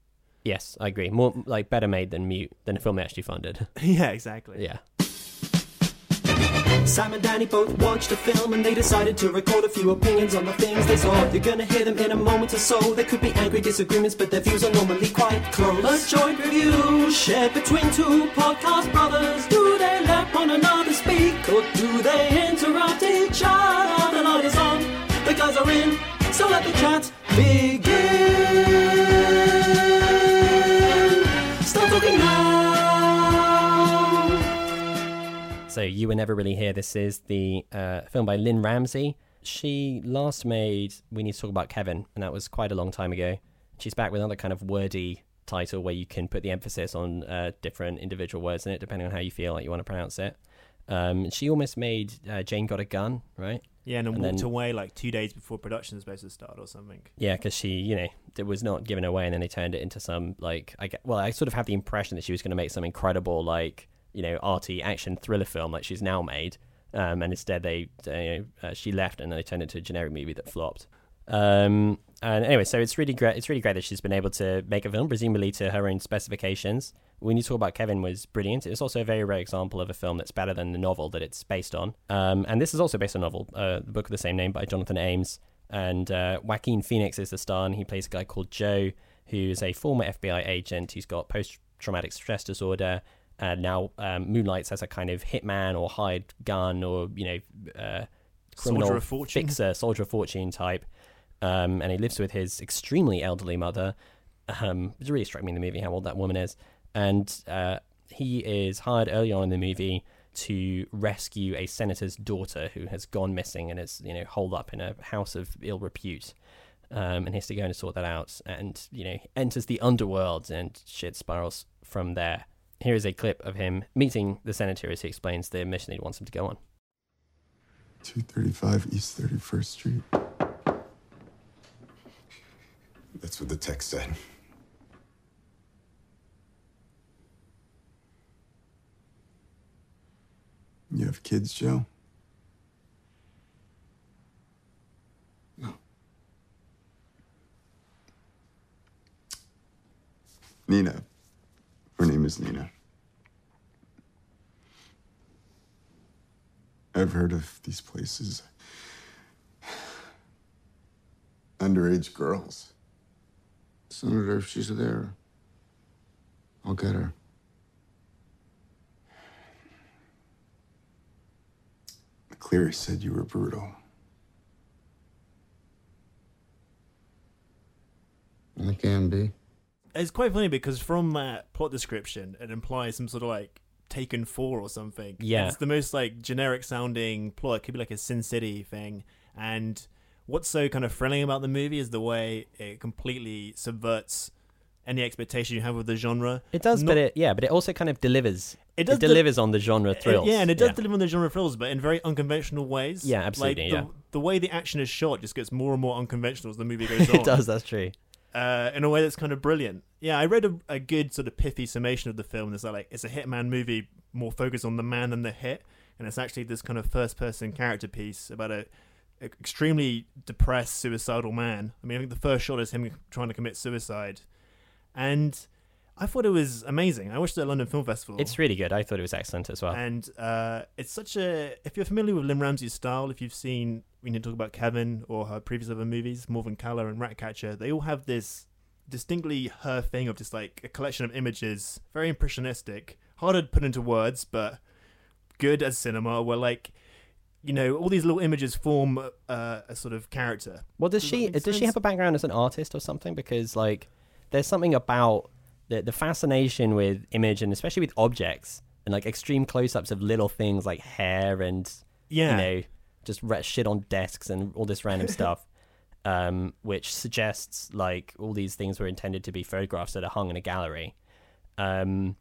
Yes, I agree. More like better made than Mute than a film they actually funded. yeah, exactly. Yeah. Sam and Danny both watched a film and they decided to record a few opinions on the things they saw. You're gonna hear them in a moment or so. There could be angry disagreements, but their views are normally quite close. A joint review shared between two podcast brothers. Do speak or do they interrupt each other? The light is on, the guys are in, so let the chat begin. Start talking now. So you were never really here. This is the uh, film by Lynne Ramsay. She last made We Need to Talk About Kevin, and that was quite a long time ago. She's back with another kind of wordy title where you can put the emphasis on uh, different individual words in it, depending on how you feel like you want to pronounce it. Um, she almost made uh, Jane Got a Gun, right? Yeah, and, then And walked then- away like two days before production was supposed to start or something. Yeah, because she, you know, it was not given away, and then they turned it into some like I get. Well, I sort of have the impression that she was going to make some incredible like you know arty action thriller film like she's now made, um, and instead they, they uh, she left, and then they turned it into a generic movie that flopped. Um, and anyway, so it's really great. It's really great that she's been able to make a film, presumably to her own specifications. When you talk about Kevin, was brilliant. It's also a very rare example of a film that's better than the novel that it's based on. Um, and this is also based on a novel, uh, the book of the same name by Jonathan Ames. And uh, Joaquin Phoenix is the star, and he plays a guy called Joe, who is a former FBI agent who's got post-traumatic stress disorder, and now um, moonlights as a kind of hitman or hired gun or you know uh, criminal Soldier of fortune. fixer, soldier of fortune type. Um, and he lives with his extremely elderly mother. Um, it really struck me in the movie how old that woman is. And uh, he is hired early on in the movie to rescue a senator's daughter who has gone missing and is, you know, holed up in a house of ill repute. Um, and he has to go and sort that out. And, you know, enters the underworld and shit spirals from there. Here is a clip of him meeting the senator as he explains the mission he wants him to go on. 235 East 31st Street. That's what the text said. You have kids, Joe? No. Nina. Her name is Nina. I've heard of these places. Underage girls. Senator, if she's there, I'll get her. Cleary said you were brutal. I can be. It's quite funny because from that plot description, it implies some sort of like Taken Four or something. Yeah. it's the most like generic sounding plot. It could be like a Sin City thing. And what's so kind of thrilling about the movie is the way it completely subverts any expectation you have of the genre. It does, Not- but it yeah, but it also kind of delivers. It does de- delivers on the genre It- thrills. yeah, and it does Yeah. deliver on the genre thrills, but in very unconventional ways. Yeah, absolutely, Like, the, yeah. the way the action is shot just gets more and more unconventional as the movie goes on. it does. That's true. uh, in a way that's kind of brilliant. Yeah, I read a, a good sort of pithy summation of the film. It's like it's a hitman movie more focused on the man than the hit, and it's actually this kind of first-person character piece about a, a extremely depressed, suicidal man. I mean, I think the first shot is him trying to commit suicide, and I thought it was amazing. I watched it at London Film Festival. It's really good. I thought it was excellent as well. And uh, it's such a. If you're familiar with Lynne Ramsay's style, if you've seen, we need to talk about Kevin or her previous other movies, Morvern Callar and Ratcatcher, they all have this distinctly her thing of just like a collection of images, very impressionistic, hard to put into words, but good as cinema, where like. You know, all these little images form uh, a sort of character. Well, does Does she does she have a background as an artist or something? Because like, there's something about the the fascination with image and especially with objects and like extreme close-ups of little things like hair and Yeah. you know just shit on desks and all this random stuff um which suggests like all these things were intended to be photographs that are hung in a gallery um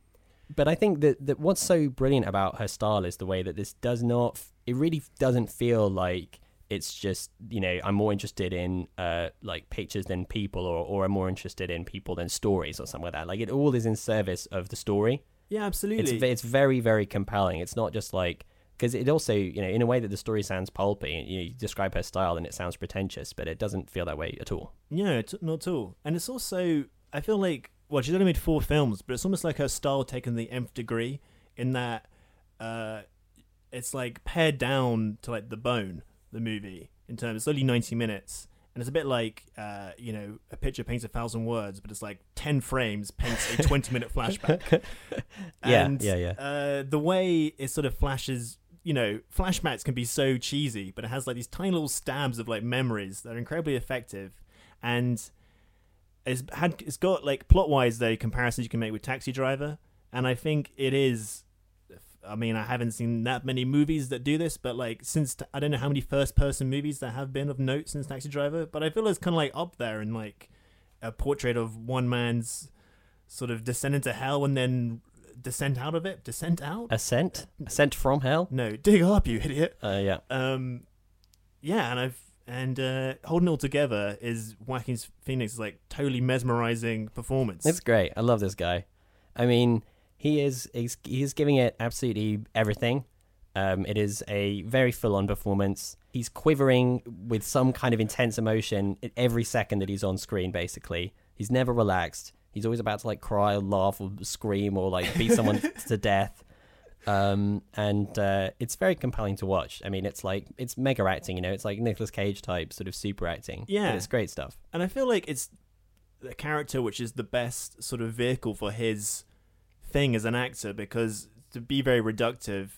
but I think that, that what's so brilliant about her style is the way that this does not, f- it really doesn't feel like it's just, you know, I'm more interested in uh, like pictures than people or, or I'm more interested in people than stories or something like that. Like it all is in service of the story. Yeah, absolutely. It's, it's very, very compelling. It's not just like, because it also, you know, in a way that the story sounds pulpy, you, know, you describe her style and it sounds pretentious, but it doesn't feel that way at all. No, not at all. And it's also, I feel like, well, she's only made four films, but it's almost like her style taken the nth degree in that uh, it's like pared down to like the bone, the movie, in terms, it's only 90 minutes. And it's a bit like, uh, you know, a picture paints a thousand words, but it's like 10 frames paints a 20 minute flashback. Yeah, and, yeah, yeah. Uh, the way it sort of flashes, you know, flashbacks can be so cheesy, but it has like these tiny little stabs of like memories that are incredibly effective. And it's had it's got like plot wise though comparisons you can make with Taxi Driver, and I think it is. I mean, I haven't seen that many movies that do this, but like since I don't know how many first person movies there have been of note since Taxi Driver, but I feel it's kind of like up there in like a portrait of one man's sort of descent into hell and then descent out of it, descent out. Ascent? Ascent from hell? No, dig up, you idiot. Uh, yeah. Um, yeah, and I've and uh, holding it all together is Joaquin Phoenix's like totally mesmerizing performance. It's great. I love this guy. I mean, he is he's, he's giving it absolutely everything. Um, it is a very full-on performance. He's quivering with some kind of intense emotion every second that he's on screen. Basically, he's never relaxed. He's always about to like cry, or laugh, or scream, or like beat someone to death. Um, and uh, it's very compelling to watch. I mean, it's like it's mega acting. You know, it's like Nicolas Cage type sort of super acting. Yeah. it's great stuff. and I feel like it's the character which is the best sort of vehicle for his thing as an actor because to be very reductive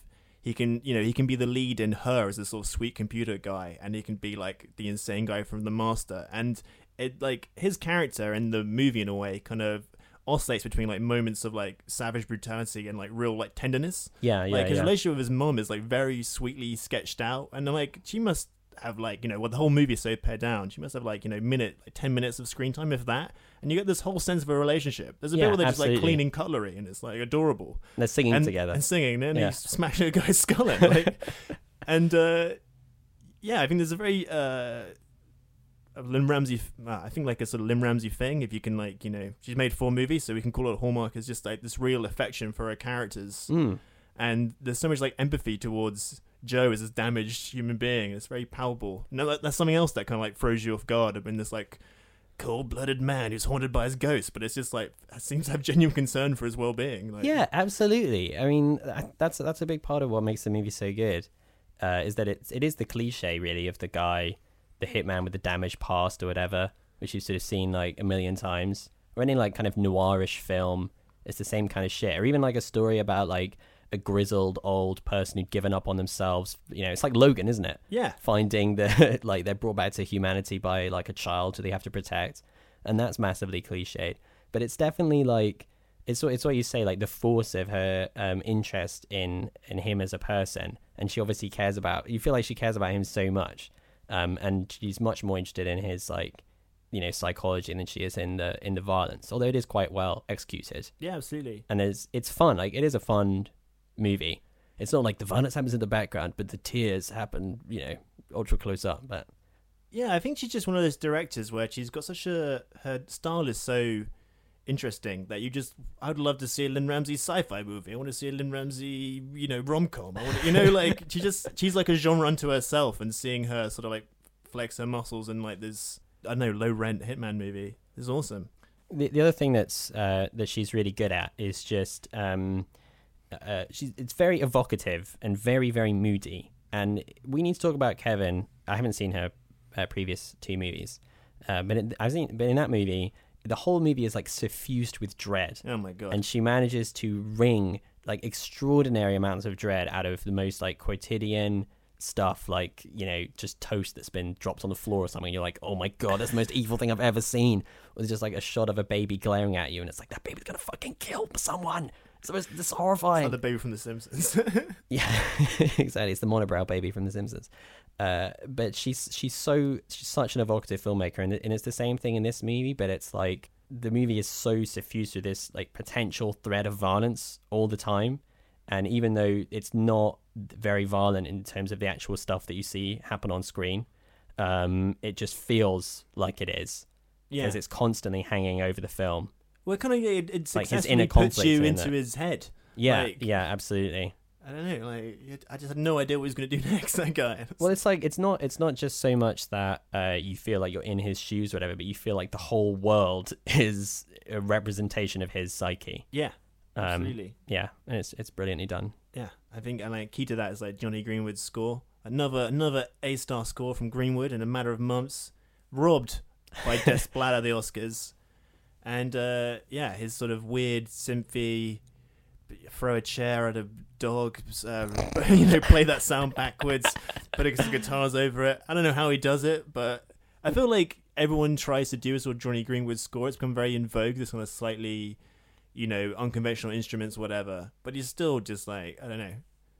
he can you know he can be the lead in her as a sort of sweet computer guy and he can be like the insane guy from the master and it like his character in the movie in a way kind of oscillates between like moments of like savage brutality and like real like tenderness Yeah, yeah, like his yeah. relationship with his mom is like very sweetly sketched out and I'm like she must have like you know well the whole movie is so pared down she must have like you know minute like 10 minutes of screen time if that and you get this whole sense of a relationship there's a Yeah, bit where they're just like cleaning cutlery and it's like adorable and They're singing and, together. and singing and then Yeah. he's smashing a guy's skull in like and uh yeah i think there's a very uh Lynne Ramsay, uh, I think like a sort of Lynne Ramsay thing. If you can like, you know, she's made four movies, so we can call it Hallmark as just like this real affection for her characters Mm. and there's so much like empathy towards Joe is this damaged human being. It's very palpable. No, that, that's something else that kind of like throws you off guard. I've been this like cold-blooded man who's haunted by his ghost, but it's just like seems to have genuine concern for his well-being. Like, Yeah, absolutely. I mean, that's that's a big part of what makes the movie so good. Uh, is that it's it is the cliche really of the guy, the hitman with the damaged past or whatever, which you've sort of seen like a million times. Or any like kind of noirish film, it's the same kind of shit. Or even like a story about like a grizzled old person who'd given up on themselves. You know, it's like Logan, isn't it? Yeah. Finding the like they're brought back to humanity by like a child who they have to protect, and that's massively cliched. But it's definitely like it's what it's what you say like the force of her um, interest in in him as a person, and she obviously cares about. You feel like she cares about him so much, um, and she's much more interested in his like you know psychology than she is in the in the violence. Although it is quite well executed, yeah, absolutely. and it's it's fun. Like it is a fun movie. It's not like the violence happens in the background, but the tears happen, you know, ultra close up. But Yeah, I think she's just one of those directors where she's got such a her style is so interesting that you just I'd love to see a Lynne Ramsay sci-fi movie. I want to see a Lynne Ramsay, you know, rom-com. I want to, you know, like she just she's like a genre unto herself, and seeing her sort of like flex her muscles in like this I don't know low rent hitman movie is awesome. the the other thing that's uh, that she's really good at is just um, uh, she's it's very evocative and very very moody. And we need to talk about Kevin. I haven't seen her uh, previous two movies, uh, but in, I've seen. But in that movie, the whole movie is like suffused with dread. Oh my god. And she manages to wring like extraordinary amounts of dread out of the most like quotidian stuff like you know just toast that's been dropped on the floor or something you're like oh my god that's the most evil thing i've ever seen or there's just like a shot of a baby glaring at you and it's like that baby's gonna fucking kill someone So it's, it's horrifying. Like the baby from The Simpsons. Yeah, exactly. It's the monobrow baby from The Simpsons. Uh, but she's she's so she's such an evocative filmmaker, and, and it's the same thing in this movie. But it's like the movie is so suffused with this like potential threat of violence all the time, and even though it's not very violent in terms of the actual stuff that you see happen on screen, um, it just feels like it is Yeah. because it's constantly hanging over the film. Well, kind of it, it Like his inner puts conflict you in into it. his head. Yeah, Like, yeah, absolutely. I don't know. Like I just had no idea what he was going to do next. That guy. Well, it's like it's not it's not just so much that uh, you feel like you're in his shoes or whatever, but you feel like the whole world is a representation of his psyche. Yeah, Um, absolutely. Yeah, and it's it's brilliantly done. Yeah, I think and like key to that is like Jonny Greenwood's score. Another another A star score from Greenwood in a matter of months, robbed by Desplat at the Oscars, and uh, yeah, his sort of weird synthy, throw a chair at a dog, uh, you know, play that sound backwards, put some guitars over it. I don't know how he does it, but I feel like everyone tries to do a sort of Jonny Greenwood score. It's become very in vogue. This kind of slightly you know, unconventional instruments, whatever. But he's still just like I don't know,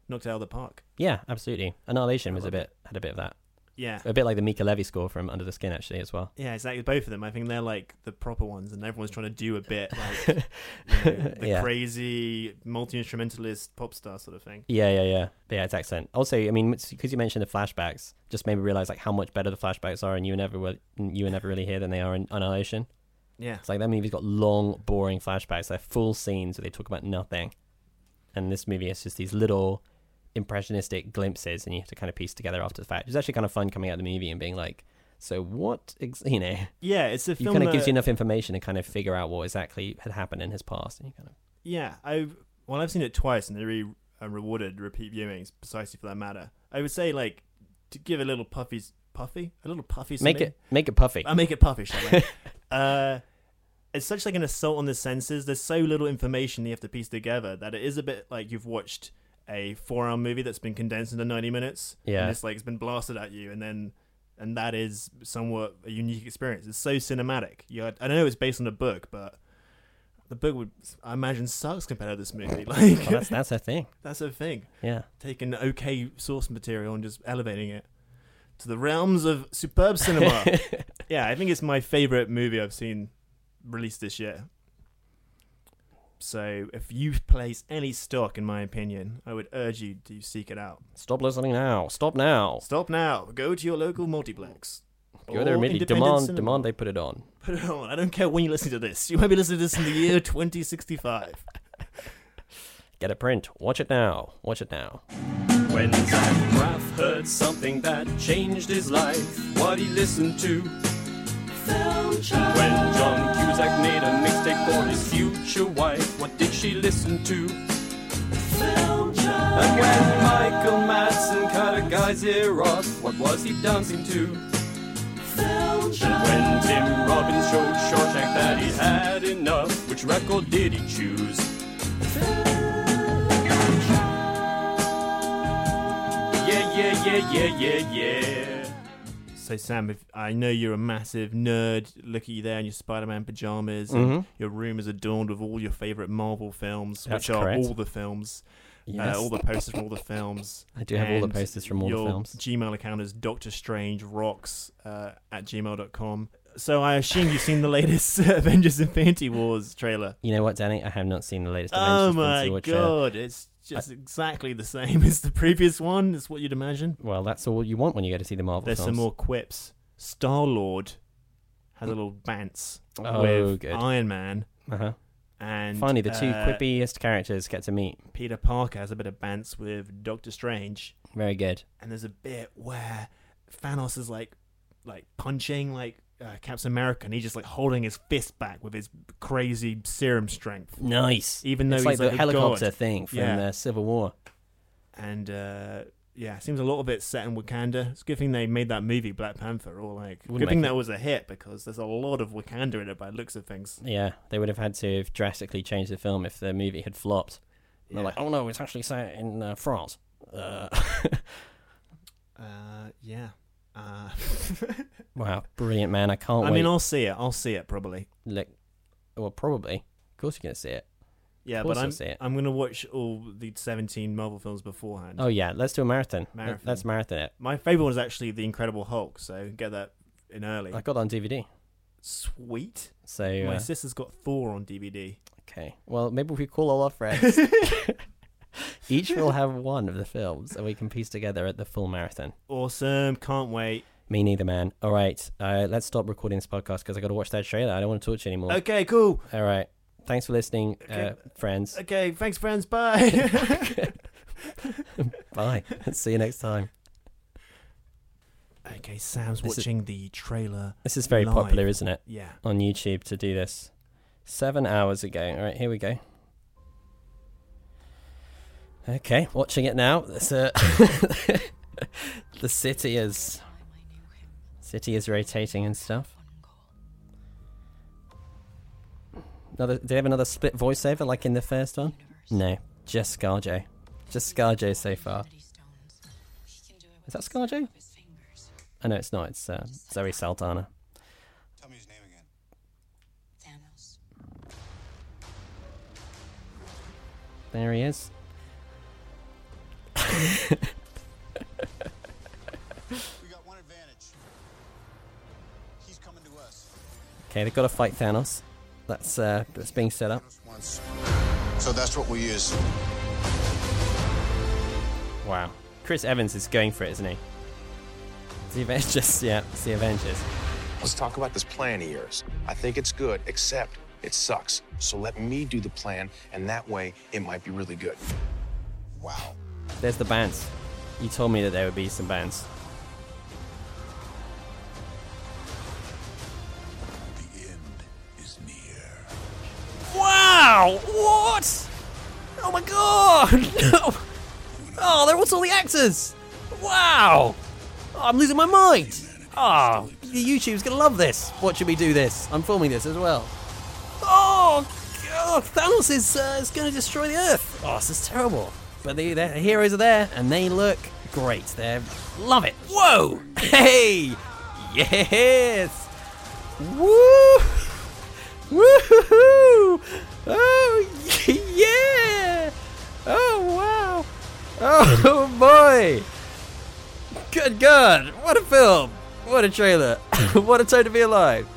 knocked out of the park. Yeah, absolutely. Annihilation was a bit had a bit of that. Yeah. a bit like the Mica Levi score from Under the Skin actually as well. Yeah, exactly. Both of them. I think they're like the proper ones, and everyone's trying to do a bit like you know, the Yeah. crazy multi instrumentalist pop star sort of thing. Yeah, yeah, yeah. But yeah, it's excellent. Also, I mean, because you mentioned the flashbacks, just made me realize like how much better the flashbacks are, and you were never will, you were never really here than they are in Annihilation. Yeah. It's like that movie's got long, boring flashbacks. They're full scenes where they talk about nothing, and this movie is just these little impressionistic glimpses, and you have to kind of piece together after the fact. It's actually kind of fun coming out of the movie and being like, so what? Ex-, you know? Yeah, it's a It film kind of gives you enough information to kind of figure out what exactly had happened in his past, and you kind of Yeah, I've, well, I've seen it twice, and they really uh, rewarded repeat viewings precisely for that matter. I would say like to give a little puffy, puffy, a little puffy. Make it- make it puffy. I make it puffy, shall I? uh, it's such like an assault on the senses. There's so little information you have to piece together that it is a bit like you've watched a four-hour movie that's been condensed into 90 minutes. Yeah. and it's like it's been blasted at you, and then and that is somewhat a unique experience. It's so cinematic. You, I don't know it's based on a book, but the book would I imagine sucks compared to this movie. Like Well, that's- that's a thing. That's a thing. Yeah. taking okay source material and just elevating it to the realms of superb cinema. yeah, I think it's my favorite movie I've seen released this year. So, if you place any stock in my opinion, I would urge you to seek it out. Stop listening now. Stop now. Stop now. Go to your local multiplex. Go there immediately. Demand, cinema. demand they put it on. Put it on. I don't care when you listen to this. You might be listening to this in the year 2065. Get a print. Watch it now. Watch it now. When Zach Braff heard something that changed his life, what he listened to. When John Cusack made a mixtape for his future wife, what did she listen to? And when Michael Madsen cut a guy's ear off, what was he dancing to? And when Tim Robbins showed Shawshank that he had enough, which record did he choose? Yeah, yeah, yeah, yeah, yeah, yeah. So Sam, if I know you're a massive nerd, look at you there in your Spider-Man pajamas. Mhm. And your room is adorned with all your favorite Marvel films, That's which are correct. all the films. Yes. Uh, all the posters from all the films. I do have all the posters from all the your films. Gmail account is Doctor Strange Rocks uh, at gmail.com. So I assume you've seen the latest Avengers Infinity Wars trailer. You know what, Danny? I have not seen the latest Oh Avengers my Infinity War trailer. Oh, my God, it's just exactly the same as the previous one. It's what you'd imagine. Well, that's all you want when you go to see the Marvel There's films. some more quips. Star Lord has a little bants Oh, with good. Iron Man. Uh-huh. And Finally, the two uh, quippiest characters get to meet. Peter Parker has a bit of bants with Doctor Strange. Very good. And there's a bit where Thanos is like like punching like uh, Captain America and he's just like holding his fist back with his crazy serum strength. Nice. Even though it's he's like the a helicopter god. thing from Yeah. the Civil War. and uh, yeah, seems a lot of it set in Wakanda. It's a good thing they made that movie Black Panther, or like Wouldn't good thing it- that was a hit because there's a lot of Wakanda in it by the looks of things. Yeah, they would have had to have drastically changed the film if the movie had flopped. They're like, oh no, it's actually set in uh, France. Uh, Uh, yeah. Uh, wow, brilliant, man! I can't I wait. mean, I'll see it. I'll see it probably. Look, well, probably. Of course, you're gonna see it. Yeah, but I'm see it. I'm gonna watch all the 17 Marvel films beforehand. Oh yeah, let's do a marathon. Marathon. Let's marathon it. My favorite one is actually the Incredible Hulk, so get that in early. I got it on DVD. Sweet. So My uh, sister's got Thor on DVD. okay. Well, maybe if we call all our friends, each will have one of the films, and we can piece together at the full marathon. Awesome. Can't wait. Me neither, man. All right, uh, let's stop recording this podcast because I got to watch that trailer. I don't want to talk to you anymore. Okay, cool. All right. Thanks for listening, uh, friends. Okay, thanks, friends. Bye. Bye. See you next time. okay, Sam's This is- watching the trailer. This is very live. popular, isn't it? Yeah. On YouTube to do this. Seven hours ago. All right, here we go. Okay, watching it now. Uh, the city is city is rotating and stuff. Another, do they have another split voiceover like in the first one? No, just ScarJo. Just ScarJo so far. Is that ScarJo? Oh, no, it's not. It's uh, Zoe Saldana. There he is. Okay, they've got to fight Thanos. That's uh, that's being set up. So that's what we use. Wow, Chris Evans is going for it, isn't he? The Avengers, yeah, it's the Avengers. Let's talk about this plan of yours. I think it's good, except it sucks. So let me do the plan, and that way it might be really good. Wow. There's the bands. You told me that there would be some bands. Wow! What? Oh my god! Oh, there was all the actors! Wow! Oh, I'm losing my mind! Oh, YouTube's gonna love this, watching me do this. I'm filming this as well. Oh, God, Thanos is, uh, is gonna destroy the Earth. Oh, this is terrible. But the, the heroes are there, and they look great. They love it. Whoa! Hey! Yes! Woo! Woohoo! Oh yeah! Oh wow! Oh boy! Good God! What a film! What a trailer! what a time to be alive!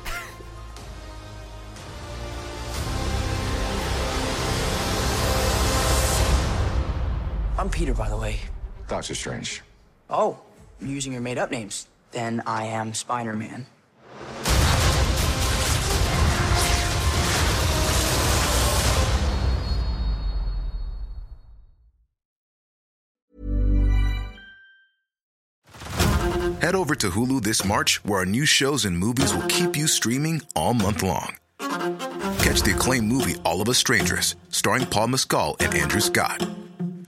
I'm Peter, by the way. Doctor Strange. Oh, you're using your made up names. Then I am Spider Man. Head over to Hulu this March, where our new shows and movies will keep you streaming all month long. Catch the acclaimed movie All of Us Strangers, starring Paul Mescal and Andrew Scott.